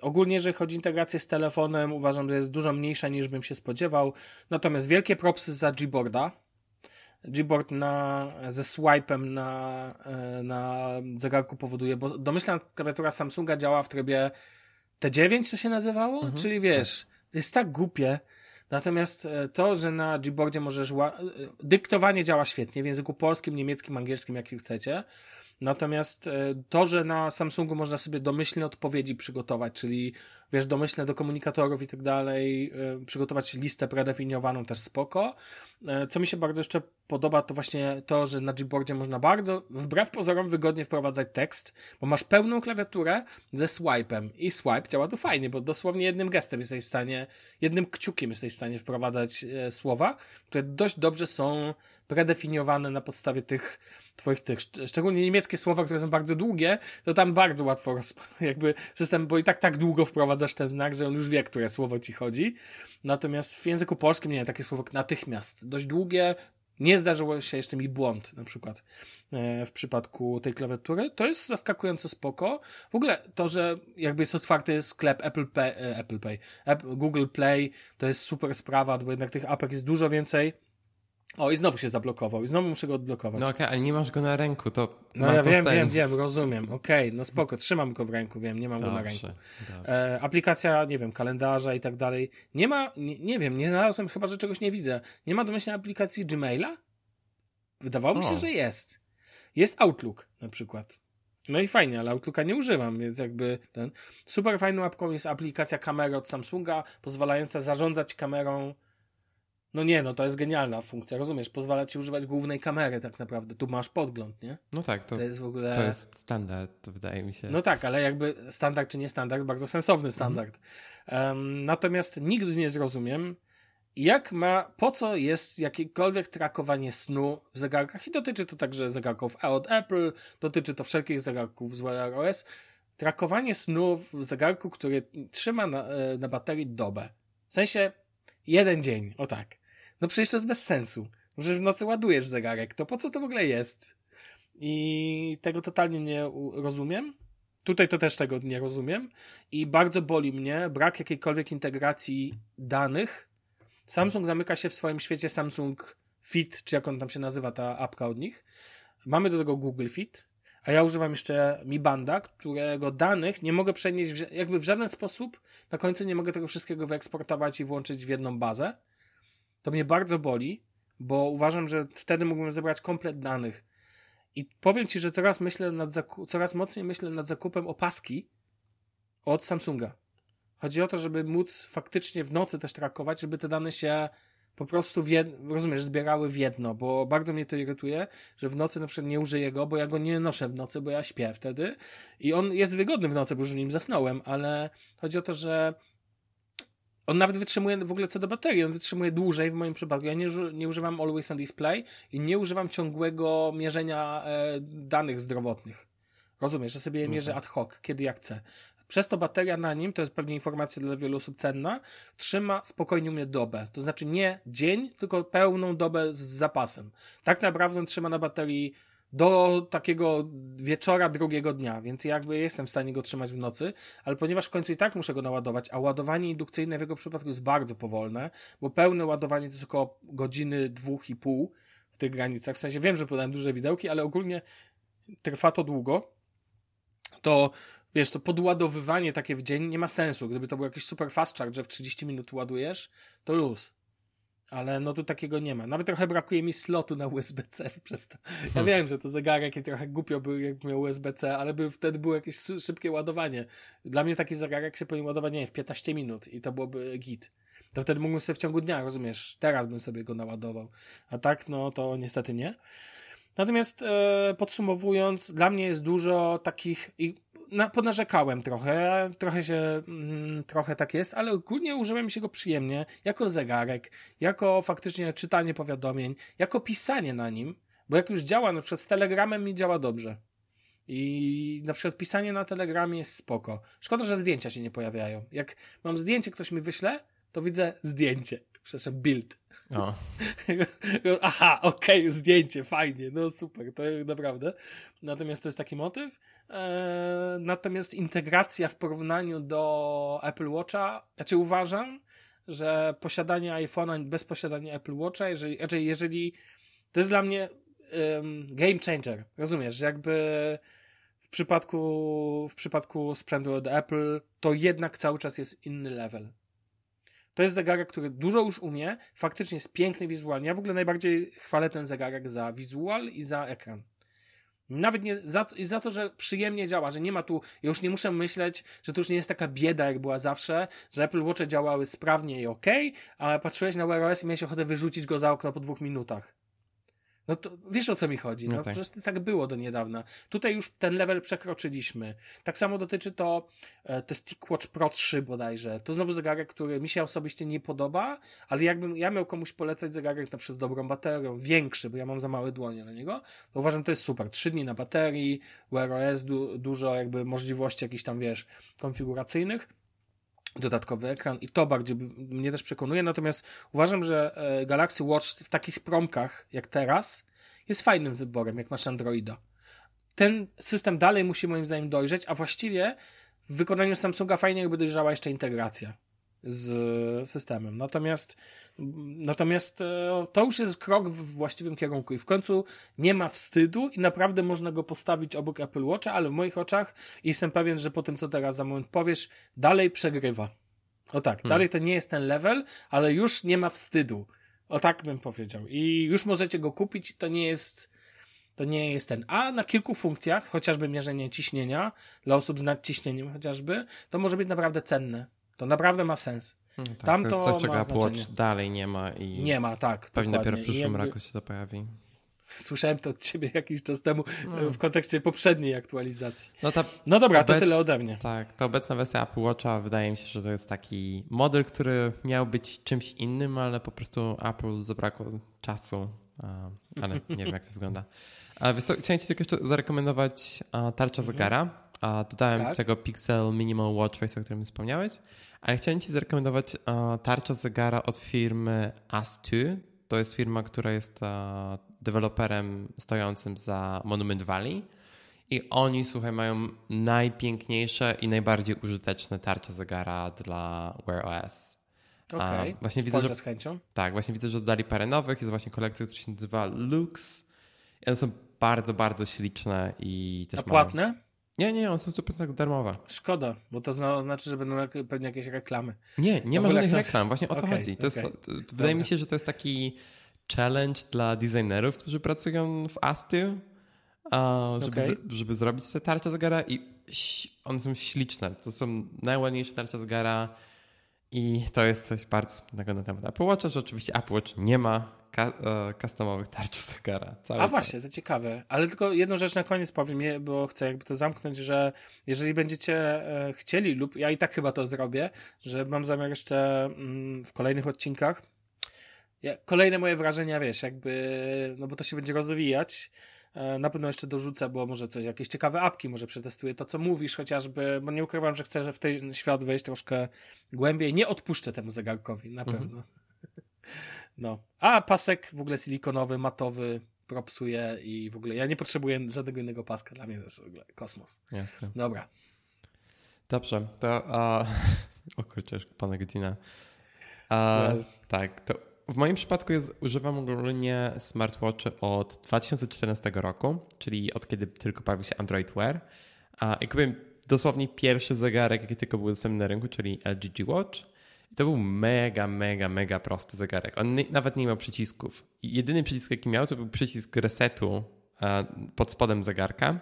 Ogólnie, jeżeli chodzi o integrację z telefonem, uważam, że jest dużo mniejsza niż bym się spodziewał. Natomiast wielkie propsy za Gboarda. Gboard na, ze swipe'em na, e, na zegarku powoduje, bo domyślna klawiatura Samsunga działa w trybie T9 to się nazywało? Mhm. Czyli wiesz, to jest tak głupie, Natomiast e, to, że na Gboardzie możesz. E, dyktowanie działa świetnie w języku polskim, niemieckim, angielskim, jak chcecie. Natomiast e, to, że na Samsungu można sobie domyślne odpowiedzi przygotować, czyli wiesz, domyślne do komunikatorów i tak dalej, przygotować listę predefiniowaną też spoko. Co mi się bardzo jeszcze podoba, to właśnie to, że na Gboardzie można bardzo, wbrew pozorom, wygodnie wprowadzać tekst, bo masz pełną klawiaturę ze swipe'em i swipe działa to fajnie, bo dosłownie jednym gestem jesteś w stanie, jednym kciukiem jesteś w stanie wprowadzać słowa, które dość dobrze są predefiniowane na podstawie tych twoich tych, szczególnie niemieckie słowa, które są bardzo długie, to tam bardzo łatwo jakby system, bo i tak tak długo wprowadzasz ten znak, że on już wie, które słowo ci chodzi. Natomiast w języku polskim, nie wiem, takie słowo natychmiast, dość długie, nie zdarzyło się jeszcze mi błąd, na przykład e, w przypadku tej klawiatury. To jest zaskakująco spoko. W ogóle to, że jakby jest otwarty sklep Apple Pay, e, Apple Pay, Google Play, to jest super sprawa, bo jednak tych apek jest dużo więcej o, i znowu się zablokował, i znowu muszę go odblokować. No okej, okay, ale nie masz go na ręku, to. No ja to wiem, sens. wiem, wiem, rozumiem. Okej, okay, no spoko, trzymam go w ręku, wiem, nie mam dobrze, go na ręku. E, aplikacja, nie wiem, kalendarza i tak dalej. Nie ma, nie, nie, wiem, nie znalazłem, chyba że czegoś nie widzę. Nie ma domyślnej aplikacji Gmaila? Wydawało mi się, że jest. Jest Outlook na przykład. No i fajnie, ale Outlooka nie używam, więc jakby ten. Super fajną apką jest aplikacja kamery od Samsunga, pozwalająca zarządzać kamerą No nie, no to jest genialna funkcja, rozumiesz? Pozwala ci używać głównej kamery tak naprawdę. Tu masz podgląd, nie? No tak, to, To jest w ogóle... to jest standard, wydaje mi się. No tak, ale jakby standard czy nie standard, bardzo sensowny standard. Em, natomiast nigdy nie zrozumiem, jak ma, po co jest jakiekolwiek trakowanie snu w zegarkach i dotyczy to także zegarków od Apple, dotyczy to wszelkich zegarków z Wear OS. Trakowanie snu w zegarku, który trzyma na, e, na baterii dobę. W sensie jeden dzień, o tak. No przecież to jest bez sensu. Że w nocy ładujesz zegarek, to po co to w ogóle jest? I tego totalnie nie rozumiem. Tutaj to też tego nie rozumiem. I bardzo boli mnie brak jakiejkolwiek integracji danych. Samsung zamyka się w swoim świecie Samsung Fit, czy jak on tam się nazywa, ta apka od nich. Mamy do tego Google Fit, a ja używam jeszcze Mi Banda, którego danych nie mogę przenieść w, jakby w żaden sposób. Na końcu nie mogę tego wszystkiego wyeksportować i włączyć w jedną bazę. To mnie bardzo boli, bo uważam, że wtedy mógłbym zebrać komplet danych. I powiem Ci, że coraz myślę nad coraz mocniej myślę nad zakupem opaski od Samsunga. Chodzi o to, żeby móc faktycznie w nocy też trakować, żeby te dane się po prostu, w jed... rozumiesz, zbierały w jedno, bo bardzo mnie to irytuje, że w nocy na przykład nie użyję go, bo ja go nie noszę w nocy, bo ja śpię wtedy i on jest wygodny w nocy, bo już w nim zasnąłem, ale chodzi o to, że on nawet wytrzymuje w ogóle co do baterii, on wytrzymuje dłużej w moim przypadku. Ja nie, nie używam Always on Display i nie używam ciągłego mierzenia e, danych zdrowotnych. Rozumiesz, że sobie je mierzę ad hoc, kiedy ja chcę. Przez to bateria na nim, to jest pewnie informacja dla wielu osób cenna, trzyma spokojnie u mnie dobę. To znaczy nie dzień, tylko pełną dobę z zapasem. Tak naprawdę on trzyma na baterii do takiego wieczora drugiego dnia, więc jakby jestem w stanie go trzymać w nocy, ale ponieważ w końcu i tak muszę go naładować, a ładowanie indukcyjne w jego przypadku jest bardzo powolne, bo pełne ładowanie to jest około godziny, dwóch i pół w tych granicach. W sensie wiem, że podałem duże widełki, ale ogólnie trwa to długo. To wiesz, to podładowywanie takie w dzień nie ma sensu. Gdyby to był jakiś super fast charge, że w 30 minut ładujesz, to luz. Ale no tu takiego nie ma. Nawet trochę brakuje mi slotu na USB-C przez to. Ja wiem, że to zegarek i trochę głupio by jak miał USB-C, ale by wtedy było jakieś szybkie ładowanie. Dla mnie taki zegarek się powinien ładować, nie wiem, w 15 minut i to byłoby git. To wtedy mógłbym sobie w ciągu dnia, rozumiesz? Teraz bym sobie go naładował. A tak, no to niestety nie. Natomiast e, podsumowując, dla mnie jest dużo takich i na, ponarzekałem trochę, trochę się, mm, trochę tak jest, ale ogólnie użyłem się go przyjemnie, jako zegarek, jako faktycznie czytanie powiadomień, jako pisanie na nim, bo jak już działa, na przykład z Telegramem mi działa dobrze. I na przykład pisanie na Telegramie jest spoko. Szkoda, że zdjęcia się nie pojawiają. Jak mam zdjęcie, ktoś mi wyśle, to widzę zdjęcie. Przepraszam, build. O. Aha, okej, zdjęcie, fajnie, no super, to naprawdę. Natomiast to jest taki motyw. Eee, natomiast integracja w porównaniu do Apple Watcha, znaczy uważam, że posiadanie iPhone'a bez posiadania Apple Watcha, jeżeli, znaczy jeżeli to jest dla mnie em, game changer, rozumiesz, jakby w przypadku, w przypadku sprzętu od Apple to jednak cały czas jest inny level. To jest zegarek, który dużo już umie, faktycznie jest piękny wizualnie. Ja w ogóle najbardziej chwalę ten zegarek za wizual i za ekran. Nawet nie za, za to, że przyjemnie działa, że nie ma tu, ja już nie muszę myśleć, że to już nie jest taka bieda, jak była zawsze, że Apple Watche działały sprawnie i ok, a patrzyłeś na Wear OS i miałeś ochotę wyrzucić go za okno po dwóch minutach. No to wiesz o co mi chodzi. No, No tak. tak było do niedawna. Tutaj już ten level przekroczyliśmy. Tak samo dotyczy to e, to Stickwatch Pro 3 bodajże. To znowu zegarek, który mi się osobiście nie podoba, ale jakbym ja miał komuś polecać zegarek na przez dobrą baterią, większy, bo ja mam za małe dłonie na niego, to uważam, że to jest super. Trzy dni na baterii, Wear OS, du, dużo jakby możliwości jakichś tam, wiesz, konfiguracyjnych dodatkowy ekran i to bardziej mnie też przekonuje, natomiast uważam, że e, Galaxy Watch w takich promkach jak teraz jest fajnym wyborem, jak masz Androida. Ten system dalej musi moim zdaniem dojrzeć, a właściwie w wykonaniu Samsunga fajnie jakby dojrzała jeszcze integracja z systemem. Natomiast natomiast e, to już jest krok w właściwym kierunku i w końcu nie ma wstydu i naprawdę można go postawić obok Apple Watcha, ale w moich oczach jestem pewien, że po tym co teraz za moment powiesz, dalej przegrywa. O tak, dalej to nie jest ten level, ale już nie ma wstydu. O tak bym powiedział. I już możecie go kupić, to nie jest to nie jest ten. A na kilku funkcjach, chociażby mierzenie ciśnienia, dla osób z nadciśnieniem chociażby, to może być naprawdę cenne. To naprawdę ma sens. No tak, Tam to coś, czego Apple Watch dalej nie ma i Nie ma, tak. pewnie dokładnie. dopiero w przyszłym jakby- roku się to pojawi. Słyszałem to od ciebie jakiś czas temu No. e, w kontekście poprzedniej aktualizacji. No ta No dobra, to Obec- tyle ode mnie. Tak, to obecna wersja Apple Watcha wydaje mi się, że to jest taki model, który miał być czymś innym, ale po prostu Apple zabrakło czasu, ale nie wiem jak to wygląda. Chciałem Ci tylko jeszcze zarekomendować tarcza Zagara. A, dodałem Tak. tego Pixel Minimal Watch Face, o którym wspomniałeś, ale chciałem Ci zarekomendować a, tarcza Zagara od firmy As2. To jest firma, która jest a, deweloperem stojącym za Monument Valley. I oni, słuchaj, mają najpiękniejsze i najbardziej użyteczne tarcze zegara dla Wear OS. Okej, A, właśnie widzę, że z chęcią. Tak, właśnie widzę, że dodali parę nowych. Jest właśnie kolekcja, która się nazywa Lux. I one są bardzo, bardzo śliczne i też A mają- płatne? Nie, nie, one są 100% darmowe. Szkoda, bo to zna, znaczy, że będą pewnie jakieś reklamy. Nie, nie No ma żadnych jak- reklam. Właśnie o to Okej, chodzi. To jest, okej. to, wydaje mi się, że to jest taki challenge dla designerów, którzy pracują w Asty, żeby, z, żeby zrobić te tarcze Zagara i one są śliczne. To są najładniejsze tarcze Zagara i to jest coś bardzo smutnego na temat Apple Watcha, że oczywiście Apple Watch nie ma ka- e, customowych tarcz Zagara. Cały A czas. właśnie, to ciekawe. Ale tylko jedną rzecz na koniec powiem, bo chcę jakby to zamknąć, że jeżeli będziecie e, chcieli lub ja i tak chyba to zrobię, że mam zamiar jeszcze mm, w kolejnych odcinkach kolejne moje wrażenia, wiesz, jakby, no bo to się będzie rozwijać. E, Na pewno jeszcze dorzucę, bo może coś, jakieś ciekawe apki, może przetestuję to, co mówisz chociażby, bo nie ukrywam, że chcę że w ten świat wejść troszkę głębiej. Nie odpuszczę temu zegarkowi, na Mhm. No. A pasek w ogóle silikonowy, matowy, propsuje i w ogóle ja nie potrzebuję żadnego innego paska. Dla mnie to jest w ogóle kosmos. Jasne. Dobra. Dobrze, to a, o kurczę, ponad godzina. A, Well. Tak, to w moim przypadku jest, używam ogólnie smartwatchy od 2014 roku, czyli od kiedy tylko pojawił się Android Wear. A, I kupiłem dosłownie pierwszy zegarek, jaki tylko był dostępny na rynku, czyli LG G Watch. I to był mega, mega, mega prosty zegarek. On nie, nawet nie miał przycisków. Jedyny przycisk, jaki miał, to był przycisk resetu e, pod spodem zegarka.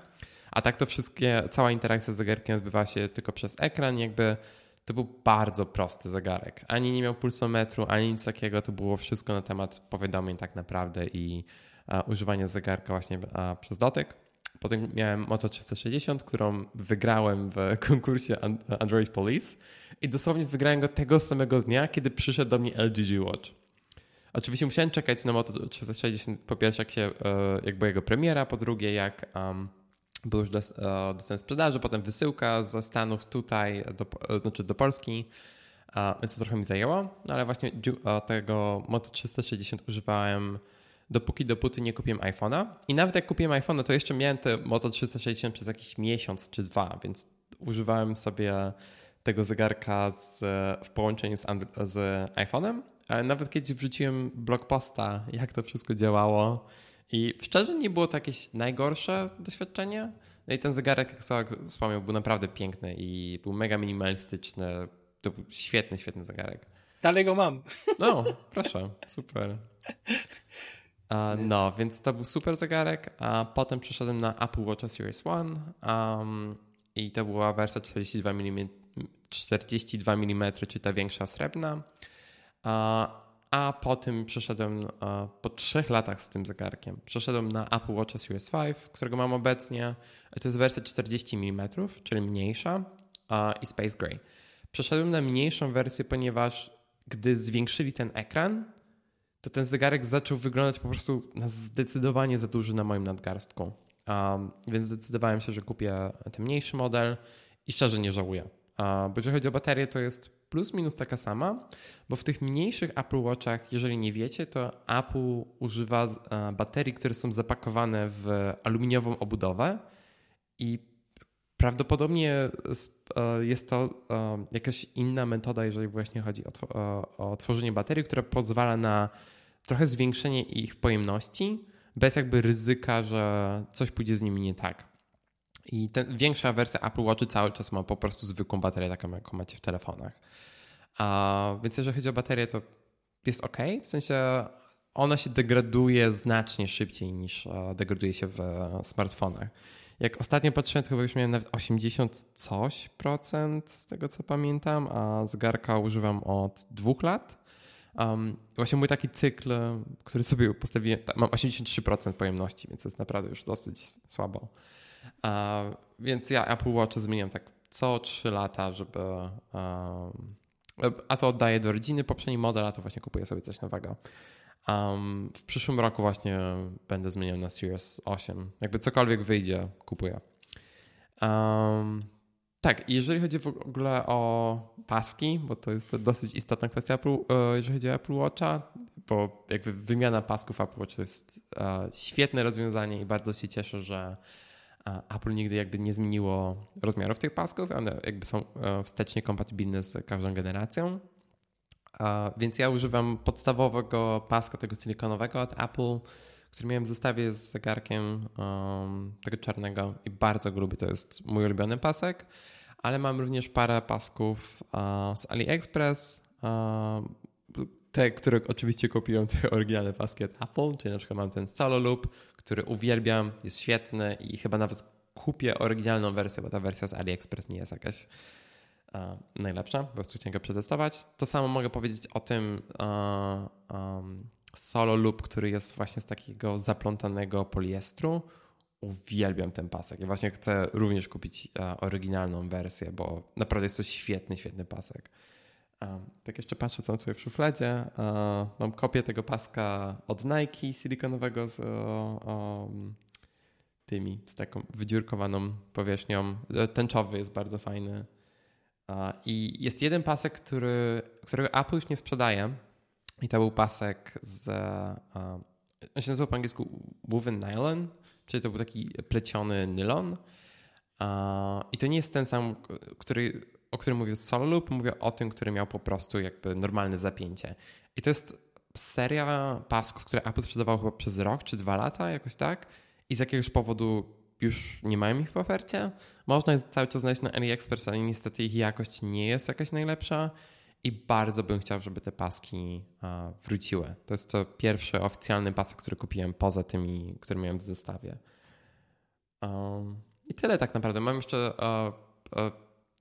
A tak to wszystkie, cała interakcja z zegarkiem odbywa się tylko przez ekran, jakby to był bardzo prosty zegarek. Ani nie miał pulsometru, ani nic takiego, to było wszystko na temat powiadomień tak naprawdę i e, używania zegarka właśnie e, przez dotyk. Potem miałem Moto 360, którą wygrałem w konkursie An- Android Police. I dosłownie wygrałem go tego samego dnia, kiedy przyszedł do mnie LG Watch. Oczywiście musiałem czekać na Moto 360, po pierwsze jak, się, e, jak była jego premiera, po drugie jak um, był już e, dostępny w sprzedaży, potem wysyłka ze Stanów tutaj, do, e, znaczy do Polski, więc to trochę mi zajęło, no ale właśnie tego Moto 360 używałem dopóki dopóty nie kupiłem iPhone'a i nawet jak kupiłem iPhone'a, to jeszcze miałem te Moto 360 przez jakiś miesiąc czy dwa, więc używałem sobie tego zegarka z, w połączeniu z, Andro- z iPhone'em. Nawet kiedyś wrzuciłem blog posta, jak to wszystko działało. I szczerze nie było to jakieś najgorsze doświadczenie. No i ten zegarek, jak Sławek wspomniał, był naprawdę piękny i był mega minimalistyczny. To był świetny, świetny zegarek. Dalej go mam. No, proszę, super. No, więc to był super zegarek, a potem przeszedłem na Apple Watch Series One um, i to była wersja 42 mm, 42 mm czyli ta większa srebrna. A, potem przeszedłem po trzech latach z tym zegarkiem. Przeszedłem na Apple Watch Series 5, którego mam obecnie. To jest wersja 40 mm, czyli mniejsza i Space Gray. Przeszedłem na mniejszą wersję, ponieważ gdy zwiększyli ten ekran, to ten zegarek zaczął wyglądać po prostu na zdecydowanie za duży na moim nadgarstku. Um, więc zdecydowałem się, że kupię ten mniejszy model i szczerze nie żałuję. Uh, bo jeżeli chodzi o baterię, to jest plus minus taka sama, bo w tych mniejszych Apple Watchach, jeżeli nie wiecie, to Apple używa uh, baterii, które są zapakowane w aluminiową obudowę i Prawdopodobnie jest to jakaś inna metoda, jeżeli właśnie chodzi o, o tworzenie baterii, która pozwala na trochę zwiększenie ich pojemności, bez jakby ryzyka, że coś pójdzie z nimi nie tak. I ten, większa wersja Apple Watch cały czas ma po prostu zwykłą baterię, taką jaką macie w telefonach. A, więc jeżeli chodzi o baterię, to jest ok, w sensie ona się degraduje znacznie szybciej niż degraduje się w smartfonach. Jak ostatnio patrzyłem, to chyba już miałem nawet 80 coś procent z tego co pamiętam, a zegarka używam od dwóch lat. Um, właśnie mój taki cykl, który sobie postawiłem, mam 83% pojemności, więc to jest naprawdę już dosyć słabo. Uh, więc ja Apple Watch zmieniam tak co 3 lata, żeby. Um, a to oddaję do rodziny, poprzedni model, a to właśnie kupuję sobie coś nowego. Um, w przyszłym roku właśnie będę zmieniał na Series 8. Jakby cokolwiek wyjdzie, kupuję. Um, tak, jeżeli chodzi w ogóle o paski, bo to jest dosyć istotna kwestia, e, jeżeli chodzi o Apple Watcha, bo jakby wymiana pasków Apple Watch to jest e, świetne rozwiązanie i bardzo się cieszę, że e, Apple nigdy jakby nie zmieniło rozmiarów tych pasków, one jakby są wstecznie kompatybilne z każdą generacją. Więc ja używam podstawowego paska tego silikonowego od Apple, który miałem w zestawie z zegarkiem um, tego czarnego i bardzo lubię. To jest mój ulubiony pasek, ale mam również parę pasków uh, z AliExpress. Uh, te, które oczywiście kupiłem, te oryginalne paski od Apple, czyli na przykład mam ten Solo Loop, który uwielbiam, jest świetny i chyba nawet kupię oryginalną wersję, bo ta wersja z AliExpress nie jest jakaś najlepsza, po prostu go przetestować. To samo mogę powiedzieć o tym um, solo loop, który jest właśnie z takiego zaplątanego poliestru. Uwielbiam ten pasek. Ja właśnie chcę również kupić oryginalną wersję, bo naprawdę jest to świetny, świetny pasek. Um, tak jeszcze patrzę, co mam tutaj w szufladzie. Mam kopię tego paska od Nike silikonowego z tymi, z taką wydziurkowaną powierzchnią. Tęczowy jest bardzo fajny. I jest jeden pasek, który, którego Apple już nie sprzedaje, i to był pasek z. Uh, on się nazywał po angielsku woven nylon, czyli to był taki pleciony nylon. I to nie jest ten sam, który, o którym mówię z Solo Loop, mówię o tym, który miał po prostu jakby normalne zapięcie. I to jest seria pasków, które Apple sprzedawał chyba przez rok czy dwa lata, jakoś tak. I z jakiegoś powodu już nie mają ich w ofercie. Można je cały czas znaleźć na AliExpress, ale niestety ich jakość nie jest jakaś najlepsza i bardzo bym chciał, żeby te paski wróciły. To jest to pierwszy oficjalny pasek, który kupiłem poza tymi, które miałem w zestawie. Um, I tyle tak naprawdę. Mam jeszcze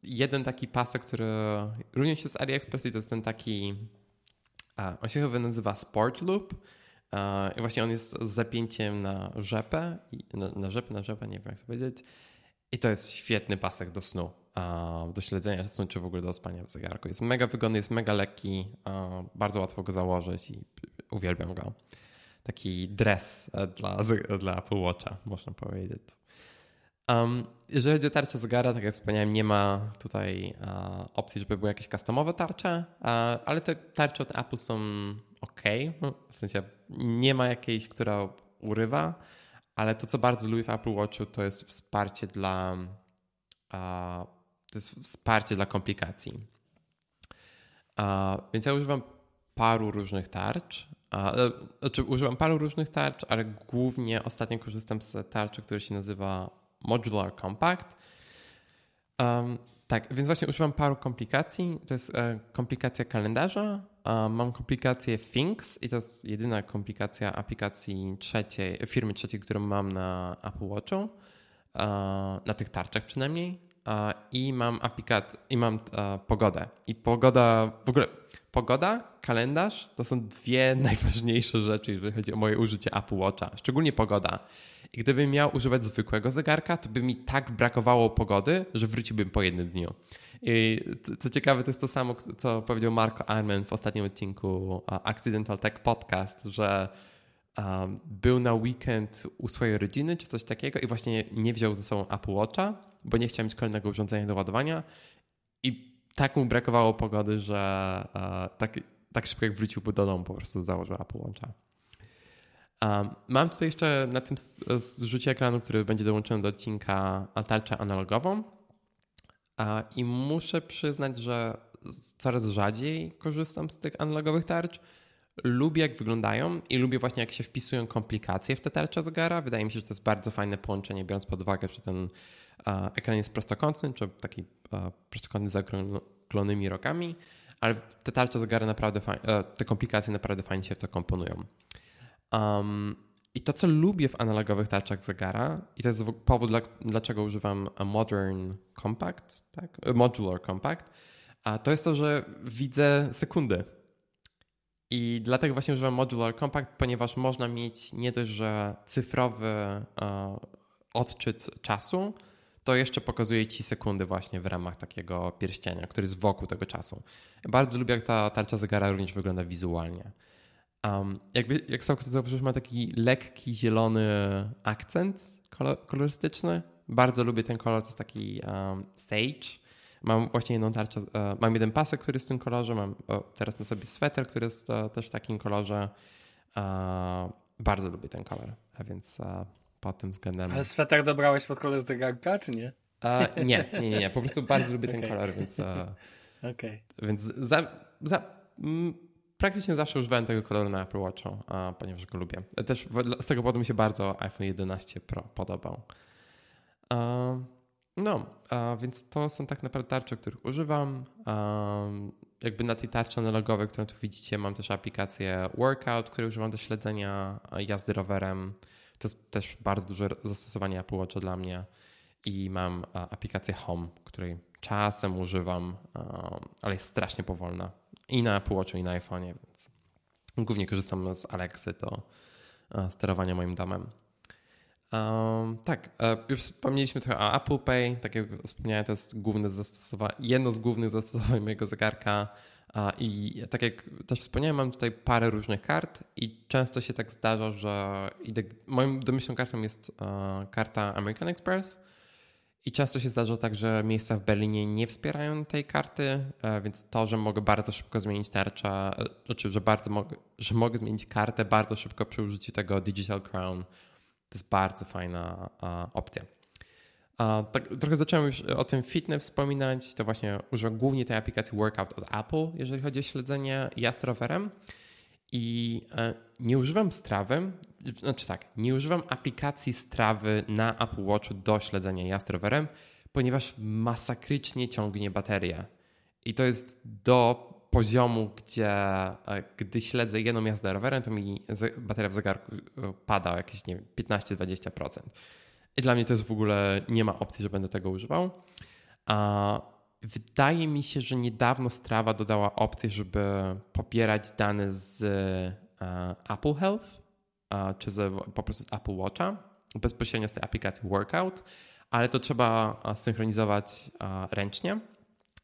jeden taki pasek, który również jest z AliExpress i to jest ten taki, on się chyba nazywa Sport Loop. I właśnie on jest z zapięciem na rzepę, na, rzepę, na rzepę, nie wiem jak to powiedzieć. I to jest świetny pasek do snu do śledzenia snu, czy w ogóle do spania w zegarku. Jest mega wygodny, jest mega lekki, bardzo łatwo go założyć i uwielbiam go. Taki dress e, dla, dla Apple Watcha, można powiedzieć. Um, jeżeli chodzi o tarczę zegara, tak jak wspomniałem, nie ma tutaj uh, opcji, żeby były jakieś customowe tarcze, uh, ale te tarcze od Apple są ok. No, w sensie nie ma jakiejś, która urywa, ale to, co bardzo lubię w Apple Watchu, to jest wsparcie dla uh, to jest wsparcie dla komplikacji. Więc ja używam paru różnych tarcz. E, znaczy, używam paru różnych tarcz, ale głównie ostatnio korzystam z tarczy, która się nazywa Modular Compact. Um, tak, więc właśnie używam paru komplikacji. To jest e, komplikacja kalendarza, mam komplikację Things i to jest jedyna komplikacja aplikacji trzeciej, firmy trzeciej, którą mam na Apple Watchu, na tych tarczach przynajmniej i mam aplikat, i mam pogodę. I pogoda, w ogóle pogoda, kalendarz to są dwie najważniejsze rzeczy, jeżeli chodzi o moje użycie Apple Watcha, szczególnie pogoda. I gdybym miał używać zwykłego zegarka, to by mi tak brakowało pogody, że wróciłbym po jednym dniu. I co ciekawe, to jest to samo, co powiedział Marco Armen w ostatnim odcinku Accidental Tech Podcast, że um, był na weekend u swojej rodziny czy coś takiego i właśnie nie wziął ze sobą Apple Watcha bo nie chciałem mieć kolejnego urządzenia do ładowania i tak mu brakowało pogody, że e, tak, tak szybko jak wrócił do domu po prostu założył Apple Watcha. Um, mam tutaj jeszcze na tym zrzucie ekranu, który będzie dołączony do odcinka tarczę analogową i muszę przyznać, że coraz rzadziej korzystam z tych analogowych tarcz. Lubię jak wyglądają i lubię właśnie jak się wpisują komplikacje w te tarcze zegara. Wydaje mi się, że to jest bardzo fajne połączenie, biorąc pod uwagę, że ten ekran jest prostokątny, czy taki prostokątny z zaokrąglonymi rokami, ale te tarcze zegary naprawdę fajnie, te komplikacje naprawdę fajnie się w to komponują. Um, I to, co lubię w analogowych tarczach zegara, i to jest powód, dla, dlaczego używam Modern Compact, tak? Modular Compact, a to jest to, że widzę sekundy. I dlatego właśnie używam Modular Compact, ponieważ można mieć nie dość, że cyfrowy odczyt czasu, to jeszcze pokazuje ci sekundy właśnie w ramach takiego pierścienia, który jest wokół tego czasu. Bardzo lubię, jak ta tarcza zegara również wygląda wizualnie. Um, jakby, jak są zauważyłeś, ma taki lekki zielony akcent kolorystyczny. Bardzo lubię ten kolor, to jest taki um, sage. Mam właśnie jedną tarczę, uh, mam jeden pasek, który jest w tym kolorze, mam teraz na sobie sweter, który jest uh, też w takim kolorze. Uh, bardzo lubię ten kolor, a więc pod tym względem. Ale sweter dobrałeś pod kolor zegarka, czy nie? nie, nie, nie, nie, po prostu bardzo lubię ten okay. kolor, więc... okay. Więc za, za, praktycznie zawsze używałem tego koloru na Apple Watchu, ponieważ go lubię. Też z tego powodu mi się bardzo iPhone 11 Pro podobał. No, więc to są tak naprawdę tarcze, których używam. Jakby na tej tarczy analogowej, którą tu widzicie, mam też aplikację Workout, której używam do śledzenia jazdy rowerem. To jest też bardzo duże zastosowanie Apple Watcha dla mnie. I mam aplikację Home, której czasem używam, ale jest strasznie powolna i na Apple Watchu, i na iPhone'ie, więc głównie korzystam z Alexy do sterowania moim domem. Um, tak, e, już wspomnieliśmy trochę o Apple Pay. Tak jak wspomniałem, to jest główne zastosowanie, jedno z głównych zastosowań mojego zegarka. I tak jak też wspomniałem, mam tutaj parę różnych kart i często się tak zdarza, że moją domyślną kartą jest e, karta American Express, i często się zdarza tak, że miejsca w Berlinie nie wspierają tej karty, e, więc to, że mogę bardzo szybko zmienić tarczę, e, znaczy, że, bardzo że mogę zmienić kartę bardzo szybko przy użyciu tego Digital Crown, to jest bardzo fajna opcja. Tak, trochę zacząłem już o tym fitness wspominać, to właśnie używam głównie tej aplikacji Workout od Apple, jeżeli chodzi o śledzenie jazd rowerem. I e, nie używam strawy, znaczy tak, nie używam aplikacji strawy na Apple Watchu do śledzenia jazd rowerem, ponieważ masakrycznie ciągnie baterię. I to jest do poziomu, gdzie e, gdy śledzę jedną jazdę rowerem, to mi bateria w zegarku e, pada o jakieś 15-20%. I dla mnie to jest w ogóle, nie ma opcji, że będę tego używał. Wydaje mi się, że niedawno Strava dodała opcję, żeby pobierać dane z e, Apple Health czy z, po prostu z Apple Watcha bezpośrednio z tej aplikacji Workout, ale to trzeba synchronizować ręcznie.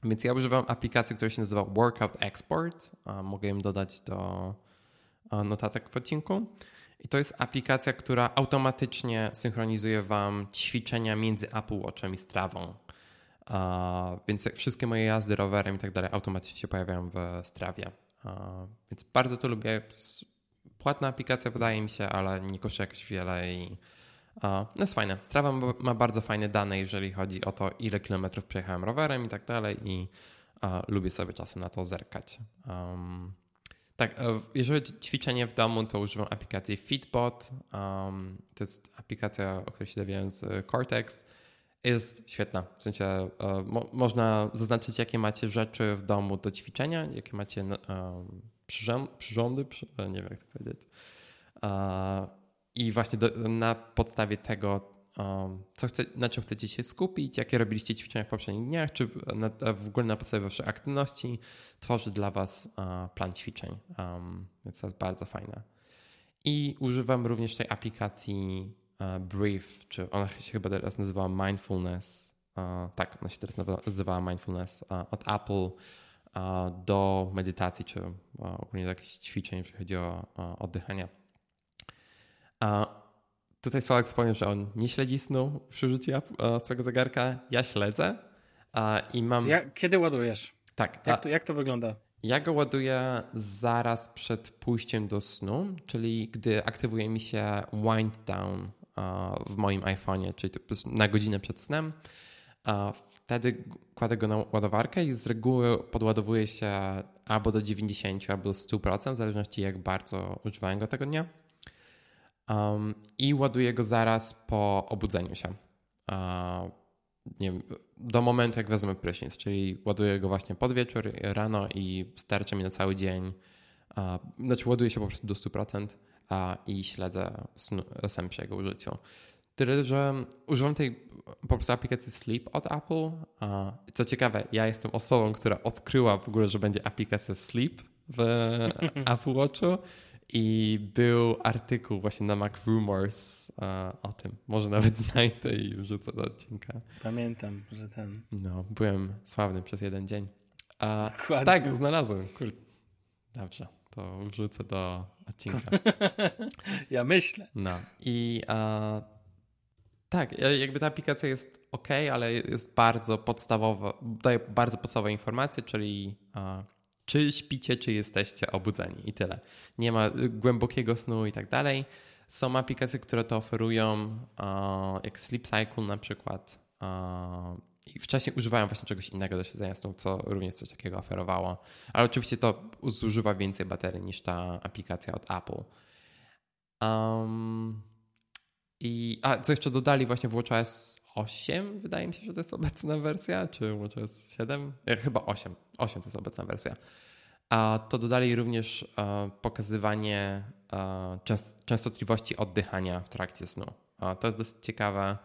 Więc ja używam aplikacji, która się nazywa Workout Export. Mogę ją dodać do notatek w odcinku. I to jest aplikacja, która automatycznie synchronizuje Wam ćwiczenia między Apple Watchem i Strawą. Więc wszystkie moje jazdy rowerem i tak dalej automatycznie się pojawiają w Strawie. Więc bardzo to lubię. Płatna aplikacja wydaje mi się, ale nie kosztuje jakoś wiele i no jest fajne. Strava ma bardzo fajne dane, jeżeli chodzi o to, ile kilometrów przejechałem rowerem i tak dalej i lubię sobie czasem na to zerkać. Um, tak, e, jeżeli chodzi o ćwiczenie w domu, to używam aplikacji Fitbot. Um, to jest aplikacja, o której się dowiedziałem z Cortex jest świetna. W sensie e, mo można zaznaczyć, jakie macie rzeczy w domu do ćwiczenia, jakie macie e, przyrządy, przy, e, nie wiem jak to powiedzieć. E, I właśnie do, na podstawie tego, e, co chce, na czym chcecie się skupić, jakie robiliście ćwiczenia w poprzednich dniach, czy na, w ogóle na podstawie waszej aktywności, tworzy dla was plan ćwiczeń. więc to jest bardzo fajne. I używam również tej aplikacji brief, czy ona się chyba teraz nazywała Mindfulness. Tak, ona się teraz nazywała Mindfulness od Apple do medytacji, czy ogólnie do jakichś ćwiczeń, jeżeli chodzi o oddychanie. Tutaj Sławek wspomniał, że on nie śledzi snu przy użyciu swojego zegarka. Ja śledzę i mam... Ja, kiedy ładujesz? Tak. Jak to, jak to wygląda? Ja go ładuję zaraz przed pójściem do snu, czyli gdy aktywuje mi się wind down w moim iPhone'ie, czyli na godzinę przed snem. Wtedy kładę go na ładowarkę i z reguły podładowuje się albo do 90, albo do 100%, w zależności jak bardzo używałem go tego dnia. Um, I ładuję go zaraz po obudzeniu się. Uh, nie do momentu, jak wezmę prysznic, czyli ładuję go właśnie pod wieczór, rano i starczy mi na cały dzień znaczy ładuje się po prostu do 100% i śledzę sen przy jego użyciu. Tyle, że używam tej po prostu aplikacji Sleep od Apple. Co ciekawe, ja jestem osobą, która odkryła w ogóle, że będzie aplikacja Sleep w Apple Watchu i był artykuł właśnie na Mac Rumors o tym. Może nawet znajdę i wrzucę do odcinka. Pamiętam, że ten. No, byłem sławny przez jeden dzień. A, Dokładnie. Tak, znalazłem. Kur... Dobrze, to wrzucę do odcinka. ja myślę. No i a, tak, jakby ta aplikacja jest ok, ale jest bardzo podstawowa, daje bardzo podstawowe informacje, czyli a, czy śpicie, czy jesteście obudzeni i tyle. Nie ma głębokiego snu i tak dalej. Są aplikacje, które to oferują, jak Sleep Cycle na przykład. I wcześniej używają właśnie czegoś innego do śledzenia snu, co również coś takiego oferowało. Ale oczywiście to zużywa więcej baterii niż ta aplikacja od Apple. Um, i, a co jeszcze dodali właśnie w WatchOS 8, wydaje mi się, że to jest obecna wersja, czy WatchOS 7? Ja, chyba 8. 8 to jest obecna wersja. A to dodali również e, pokazywanie e, częstotliwości oddychania w trakcie snu. To jest dosyć ciekawe.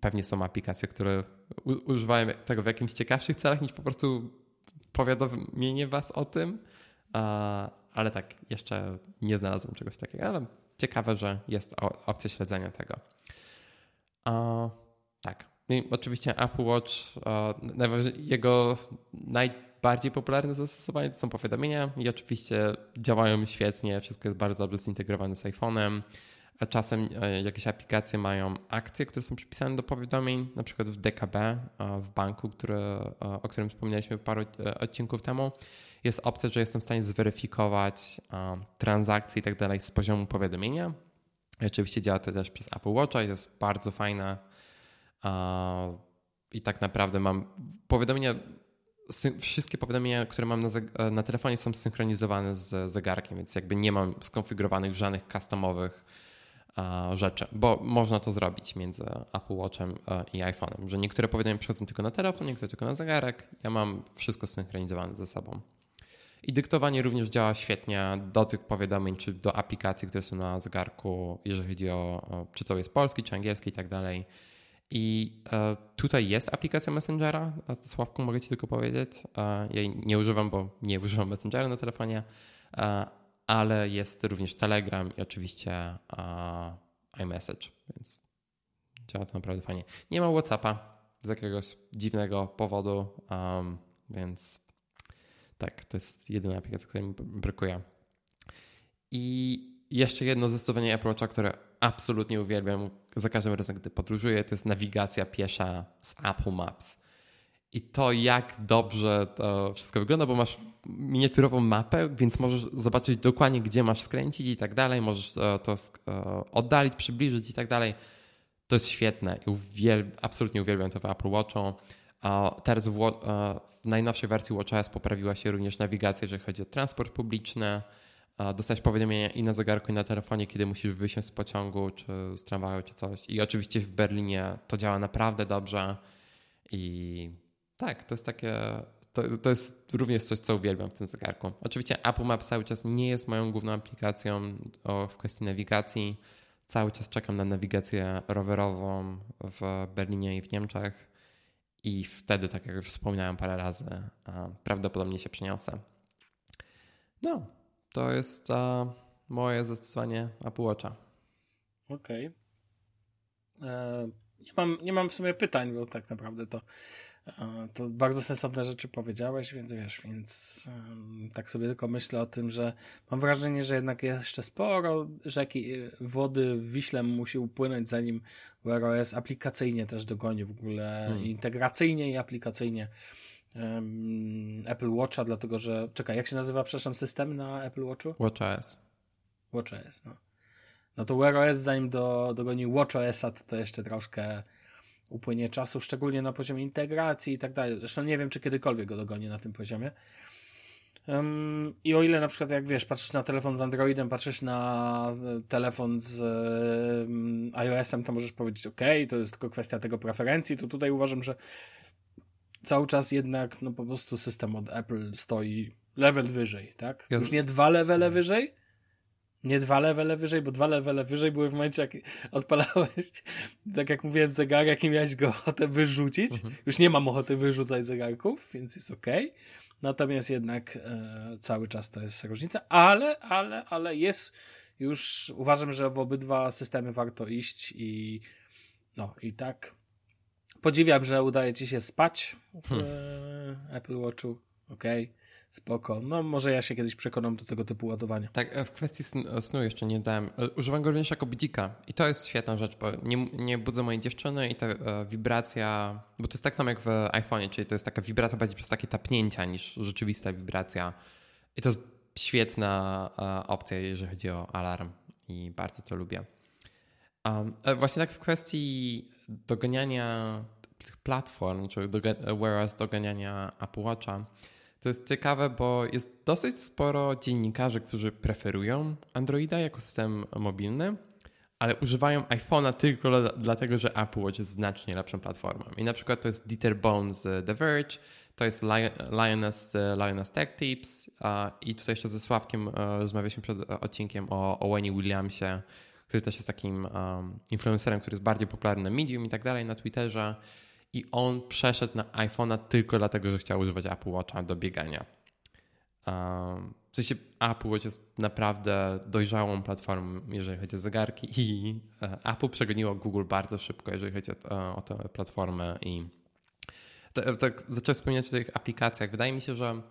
Pewnie są aplikacje, które używają tego w jakimś ciekawszych celach niż po prostu powiadomienie was o tym. Ale tak, jeszcze nie znalazłem czegoś takiego, ale ciekawe, że jest opcja śledzenia tego. Uh, tak. I oczywiście Apple Watch, uh, jego najbardziej popularne zastosowanie to są powiadomienia i oczywiście działają świetnie, wszystko jest bardzo dobrze zintegrowane z iPhone'em. Czasem e, jakieś aplikacje mają akcje, które są przypisane do powiadomień, na przykład w DKB, e, w banku, który, e, o którym wspomnieliśmy parę odcinków temu. Jest opcja, że jestem w stanie zweryfikować transakcje i tak dalej z poziomu powiadomienia. Oczywiście działa to też przez Apple Watcha jest bardzo fajne. I tak naprawdę mam powiadomienia, wszystkie powiadomienia, które mam na, na telefonie są zsynchronizowane z zegarkiem, więc jakby nie mam skonfigurowanych żadnych customowych rzeczy, bo można to zrobić między Apple Watchem e, i iPhone'em, że niektóre powiadomienia przychodzą tylko na telefon, niektóre tylko na zegarek. Ja mam wszystko synchronizowane ze sobą. I dyktowanie również działa świetnie do tych powiadomień, czy do aplikacji, które są na zegarku, jeżeli chodzi o, czy to jest polski, czy angielski i tak dalej. I e, tutaj jest aplikacja Messengera. Sławku, mogę Ci tylko powiedzieć. E, ja jej nie używam, bo nie używam Messengera na telefonie, ale jest również Telegram i oczywiście iMessage, więc działa to naprawdę fajnie. Nie ma WhatsAppa z jakiegoś dziwnego powodu, um, więc tak, to jest jedyna aplikacja, której mi brakuje. I jeszcze jedno zastosowanie Apple Watcha, które absolutnie uwielbiam za każdym razem, gdy podróżuję, to jest nawigacja piesza z Apple Maps. I to, jak dobrze to wszystko wygląda, bo masz miniaturową mapę, więc możesz zobaczyć dokładnie, gdzie masz skręcić i tak dalej. Możesz e, to e, oddalić, przybliżyć i tak dalej. To jest świetne i absolutnie uwielbiam to w Apple Watchu. Teraz w, e, w najnowszej wersji WatchOS poprawiła się również nawigacja, jeżeli chodzi o transport publiczny. Dostać powiadomienia i na zegarku, i na telefonie, kiedy musisz wysiąść z pociągu, czy z tramwaju, czy coś. I oczywiście w Berlinie to działa naprawdę dobrze. I tak, to jest takie. To, to jest również coś, co uwielbiam w tym zegarku. Oczywiście Apple Maps cały czas nie jest moją główną aplikacją o, w kwestii nawigacji. Cały czas czekam na nawigację rowerową w Berlinie i w Niemczech. I wtedy, tak jak już wspomniałem parę razy, prawdopodobnie się przeniosę. No, to jest moje zastosowanie Apple Watcha. Okej. Okay. E, nie, mam, nie mam w sumie pytań, bo tak naprawdę to to bardzo sensowne rzeczy powiedziałeś, więc wiesz, więc um, tak sobie tylko myślę o tym, że mam wrażenie, że jednak jeszcze sporo rzeki y, wody w Wiśle musi upłynąć, zanim Wear OS aplikacyjnie też dogoni w ogóle, hmm. integracyjnie i aplikacyjnie um, Apple Watcha, dlatego że, czekaj, jak się nazywa, przepraszam, system na Apple Watchu? WatchOS. WatchOS, no. No to Wear OS zanim do, dogoni WatchOS-a, to, to jeszcze troszkę upłynie czasu, szczególnie na poziomie integracji i tak dalej. Zresztą nie wiem, czy kiedykolwiek go dogonię na tym poziomie. Um, I o ile na przykład, jak wiesz, patrzysz na telefon z Androidem, patrzysz na e, telefon z um, iOS-em, to możesz powiedzieć, OK, to jest tylko kwestia tego preferencji, to tutaj uważam, że cały czas jednak, no po prostu system od Apple stoi level wyżej, tak? Już nie dwa levele wyżej, nie dwa levele wyżej, bo dwa levele wyżej były w momencie, jak odpalałeś, tak jak mówiłem, zegarek i miałeś go ochotę wyrzucić. Mhm. Już nie mam ochoty wyrzucać zegarków, więc jest ok. Natomiast jednak e, cały czas to jest różnica, ale, ale, ale jest już, uważam, że w obydwa systemy warto iść i no i tak podziwiam, że udaje ci się spać w hmm. Apple Watchu. Okej. Okay spoko. No może ja się kiedyś przekonam do tego typu ładowania. Tak, e, w kwestii snu jeszcze nie dałem. E, używam go również jako budzika i to jest świetna rzecz, bo nie, nie budzę mojej dziewczyny i ta e, wibracja, bo to jest tak samo jak w iPhone'ie, czyli to jest taka wibracja bardziej przez takie tapnięcia niż rzeczywista wibracja. I to jest świetna opcja, jeżeli chodzi o alarm i bardzo to lubię. Um, właśnie tak w kwestii doganiania tych platform, czy whereas doganiania Apple Watcha, to jest ciekawe, bo jest dosyć sporo dziennikarzy, którzy preferują Androida jako system mobilny, ale używają iPhone'a tylko dlatego, że Apple Watch jest znacznie lepszą platformą. I na przykład to jest Dieter Bones z The Verge, to jest Lioness, Lioness Tech Tips i tutaj jeszcze ze Sławkiem e, rozmawialiśmy przed odcinkiem o, o Wayne Williamsie, który też jest takim um, influencerem, który jest bardziej popularny na Medium i tak dalej, na Twitterze i on przeszedł na iPhone'a tylko dlatego, że chciał używać Apple Watcha do biegania. W sensie Apple Watch jest naprawdę dojrzałą platformą, jeżeli chodzi o zegarki i e, Apple przegoniło Google bardzo szybko, jeżeli chodzi o, o tę platformę i tak, tak zacząłem wspominać o tych aplikacjach. Wydaje mi się, że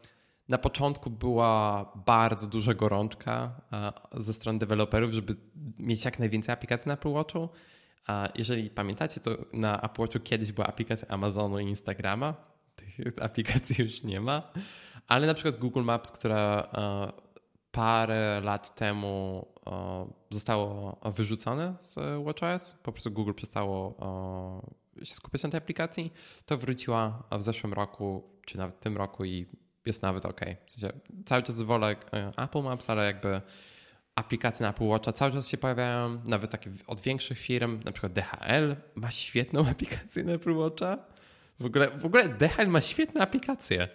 na początku była bardzo duża gorączka e, ze strony deweloperów, żeby mieć jak najwięcej aplikacji na Apple Watchu, jeżeli pamiętacie, to na Apple kiedyś była aplikacja Amazonu i Instagrama. Tych aplikacji już nie ma. Ale na przykład Google Maps, która e, parę lat temu e, zostało wyrzucone z WatchOS, po prostu Google przestało e, się skupiać na tej aplikacji, to wróciła w zeszłym roku, czy nawet w tym roku i jest nawet ok. W sensie cały czas wolę Apple Maps, ale jakby aplikacje na Apple Watcha cały czas się pojawiają, nawet takie od większych firm, na przykład DHL ma świetną aplikację na Apple Watcha. W ogóle, w ogóle DHL ma świetne aplikacje.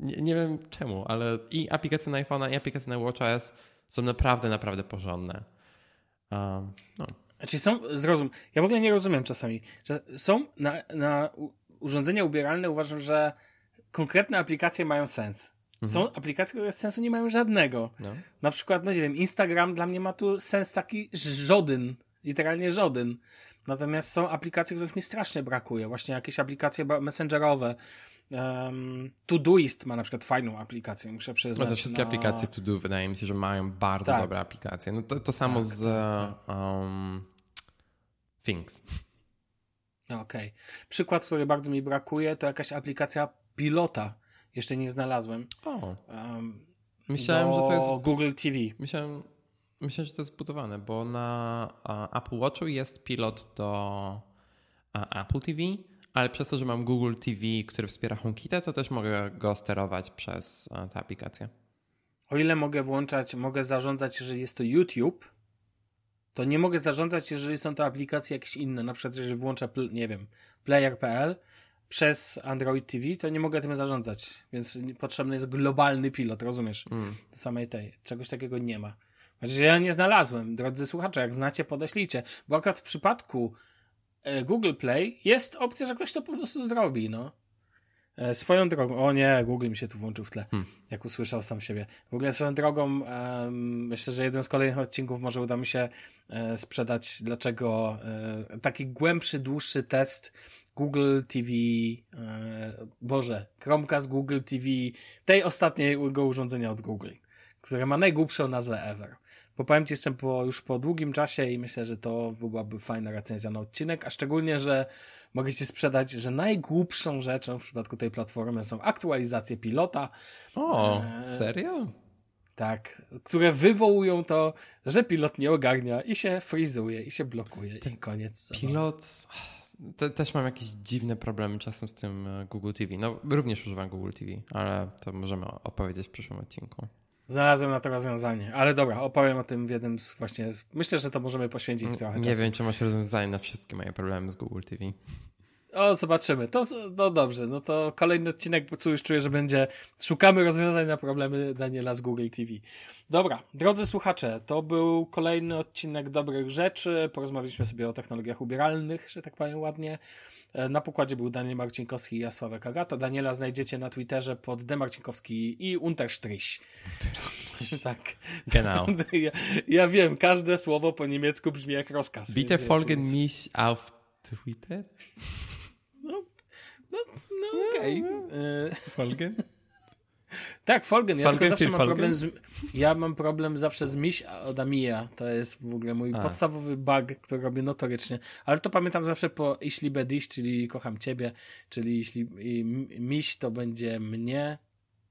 Nie, nie wiem czemu, ale i aplikacje na iPhone'a, i aplikacje na WatchOS są naprawdę, naprawdę porządne. Um, no. Znaczy są, zrozum, ja w ogóle nie rozumiem czasami, są na, na urządzenia ubieralne, uważam, że konkretne aplikacje mają sens. Są mhm. aplikacje, które sensu nie mają żadnego. No. Na przykład, no nie wiem, Instagram dla mnie ma tu sens taki żodyn. Literalnie żodyn. Natomiast są aplikacje, których mi strasznie brakuje. Właśnie jakieś aplikacje messengerowe. Um, Todoist ma na przykład fajną aplikację, muszę przyznać. No wszystkie no... aplikacje To wydaje mi się, że mają bardzo tak. dobre aplikacje. No to, to samo tak, z tak. um, Things. Okej. Okay. Przykład, który bardzo mi brakuje, to jakaś aplikacja pilota jeszcze nie znalazłem. O. Um, myślałem, że to jest. Google TV. Myślałem, myślałem, że to jest zbudowane, bo na Apple Watchu jest pilot do Apple TV, ale przez to, że mam Google TV, który wspiera HomeKit, to też mogę go sterować przez tę aplikację. O ile mogę włączać, mogę zarządzać, jeżeli jest to YouTube, to nie mogę zarządzać, jeżeli są to aplikacje jakieś inne. Na przykład, jeżeli włączę, nie wiem, player.pl, przez Android TV, to nie mogę tym zarządzać, więc potrzebny jest globalny pilot, rozumiesz? Mm. Do samej tej. Czegoś takiego nie ma. Znaczy, ja nie znalazłem. Drodzy słuchacze, jak znacie, podeślijcie. Bo akurat w przypadku e, Google Play jest opcja, że ktoś to po prostu zrobi, no. E, swoją drogą, o nie, Google mi się tu włączył w tle, hmm. jak usłyszał sam siebie. W ogóle swoją drogą, um, myślę, że jeden z kolejnych odcinków może uda mi się e, sprzedać, dlaczego e, taki głębszy, dłuższy test Google TV, e, Boże, Chromecast Google TV, tej ostatniego urządzenia od Google, które ma najgłupszą nazwę ever. Bo powiem Ci jeszcze po, już po długim czasie i myślę, że to byłaby fajna recenzja na odcinek, a szczególnie, że mogę Ci sprzedać, że najgłupszą rzeczą w przypadku tej platformy są aktualizacje pilota. O, e, serio? Tak, które wywołują to, że pilot nie ogarnia i się frizuje, i się blokuje, i koniec. Pilot, te, też mam jakieś dziwne problemy czasem z tym e, Google TV. No, również używam Google TV, ale to możemy opowiedzieć w przyszłym odcinku. Znalazłem na to rozwiązanie, ale dobra, opowiem o tym w jednym z właśnie. Z, myślę, że to możemy poświęcić trochę Nie wiem, czy masz rozwiązanie na wszystkie moje problemy z Google TV. O, zobaczymy. To no dobrze, no to kolejny odcinek, co już czuję, że będzie szukamy rozwiązań na problemy Daniela z Google TV. Dobra, drodzy słuchacze, to był kolejny odcinek dobrych rzeczy. Porozmawialiśmy sobie o technologiach ubieralnych, że tak powiem ładnie. E, na pokładzie był Daniel Marcinkowski i ja, Sławek Agata. Daniela znajdziecie na Twitterze pod D. Marcinkowski i Unterstrich. tak. Genau. Ja, ja, wiem, każde słowo po niemiecku brzmi jak rozkaz. Bitte folgen mich auf Twitter? No, no, okej. Okay. E, folgen? Tak, Folgen. Ja Folgen zawsze mam Folgen? problem z, Ja mam problem zawsze z miś od Amia. To jest w ogóle mój A. podstawowy bug, który robię notorycznie. Ale to pamiętam zawsze po jeśli bediś, czyli kocham ciebie, czyli jeśli miś to będzie mnie.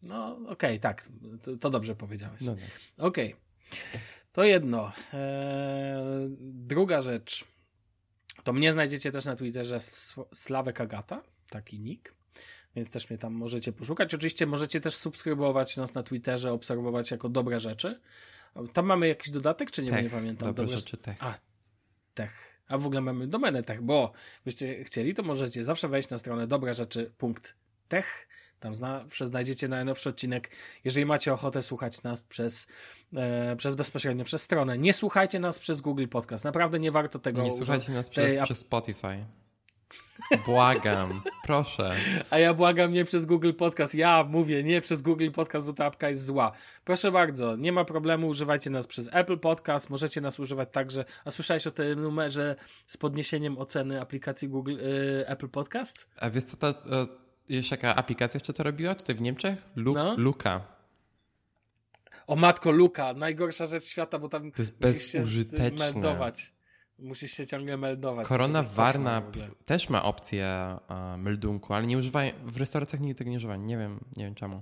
No, okej, okay, tak. To, to, dobrze powiedziałeś. No, no. Okej. Okay. To jedno. Eee, druga rzecz. To mnie znajdziecie też na Twitterze Sławek Agata, taki nick więc też mnie tam możecie poszukać. Oczywiście możecie też subskrybować nas na Twitterze, obserwować jako dobre rzeczy. Tam mamy jakiś dodatek, czy nie? Tech, nie pamiętam. Dobre, dobre rzeczy tech. A, tech. A w ogóle mamy domenę tech, bo byście chcieli, to możecie zawsze wejść na stronę dobre rzeczy.tech. Tam zawsze znajdziecie najnowszy odcinek. Jeżeli macie ochotę słuchać nas przez, e, przez bezpośrednio przez stronę, nie słuchajcie nas przez Google Podcast. Naprawdę nie warto tego. Nie słuchajcie nas przez, przez Spotify. Błagam, proszę. A ja błagam nie przez Google Podcast. Ja mówię nie przez Google Podcast, bo ta apka jest zła. Proszę bardzo, nie ma problemu, używajcie nas przez Apple Podcast, możecie nas używać także. A słyszałeś o tym numerze z podniesieniem oceny aplikacji Google yy, Apple Podcast? A wiesz co, to, y, jest jaka aplikacja jeszcze to robiła tutaj w Niemczech? Lu no? Luka. O matko, Luka, najgorsza rzecz świata, bo tam to jest bezużyteczne. Musisz się ciągle meldować. Korona Warna też ma opcję uh, meldunku, ale nie używają, w restauracjach nigdy tego nie używają. Nie wiem, nie wiem czemu.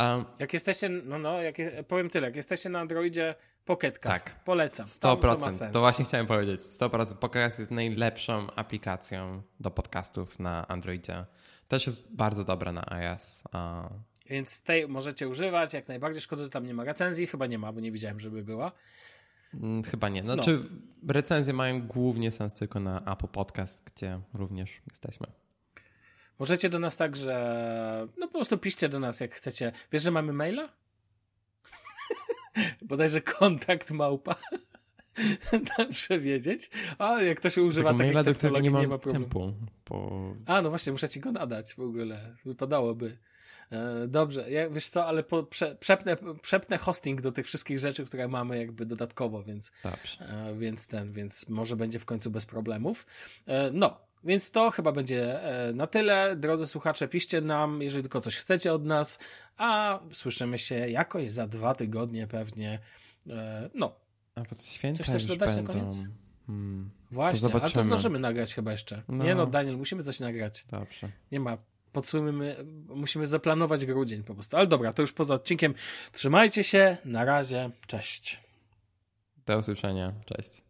Um, jak jesteście, no no, jak jest, powiem tyle, jak jesteście na Androidzie Pocketcast, tak, polecam. 100%, to, to, właśnie chciałem powiedzieć. 100% Pocketcast jest najlepszą aplikacją do podcastów na Androidzie. Też jest bardzo dobra na iOS. Uh. Więc tej możecie używać, jak najbardziej. Szkoda, że tam nie ma recenzji, chyba nie ma, bo nie widziałem, żeby była. Mm, chyba nie. Znaczy, no. recenzje mają głównie sens tylko na Apple Podcast, gdzie również jesteśmy. Możecie do nas także, no po prostu piszcie do nas, jak chcecie. Wiesz, że mamy maila? Bodajże kontakt małpa. Dobrze wiedzieć. A jak ktoś używa takiej maila, do którego nie, nie ma problemu. Tempu, bo... A, no właśnie, muszę ci go nadać w ogóle. Wypadałoby. E, dobrze, ja, wiesz co, ale po, prze, przepnę, przepnę hosting do tych wszystkich rzeczy, które mamy jakby dodatkowo, więc, e, więc ten, więc może będzie w końcu bez problemów. E, no, więc to chyba będzie na tyle. Drodzy słuchacze, piszcie nam, jeżeli tylko coś chcecie od nas, a słyszymy się jakoś za dwa tygodnie pewnie. No. A to święta coś też dodać będą. na koniec? Hmm. Właśnie, to ale to zdążymy nagrać chyba jeszcze. No. Nie no, Daniel, musimy coś nagrać. Dobrze. Nie ma podsumujmy, musimy zaplanować grudzień po prostu. Ale dobra, to już poza odcinkiem. Trzymajcie się, na razie, cześć. Do usłyszenia, cześć.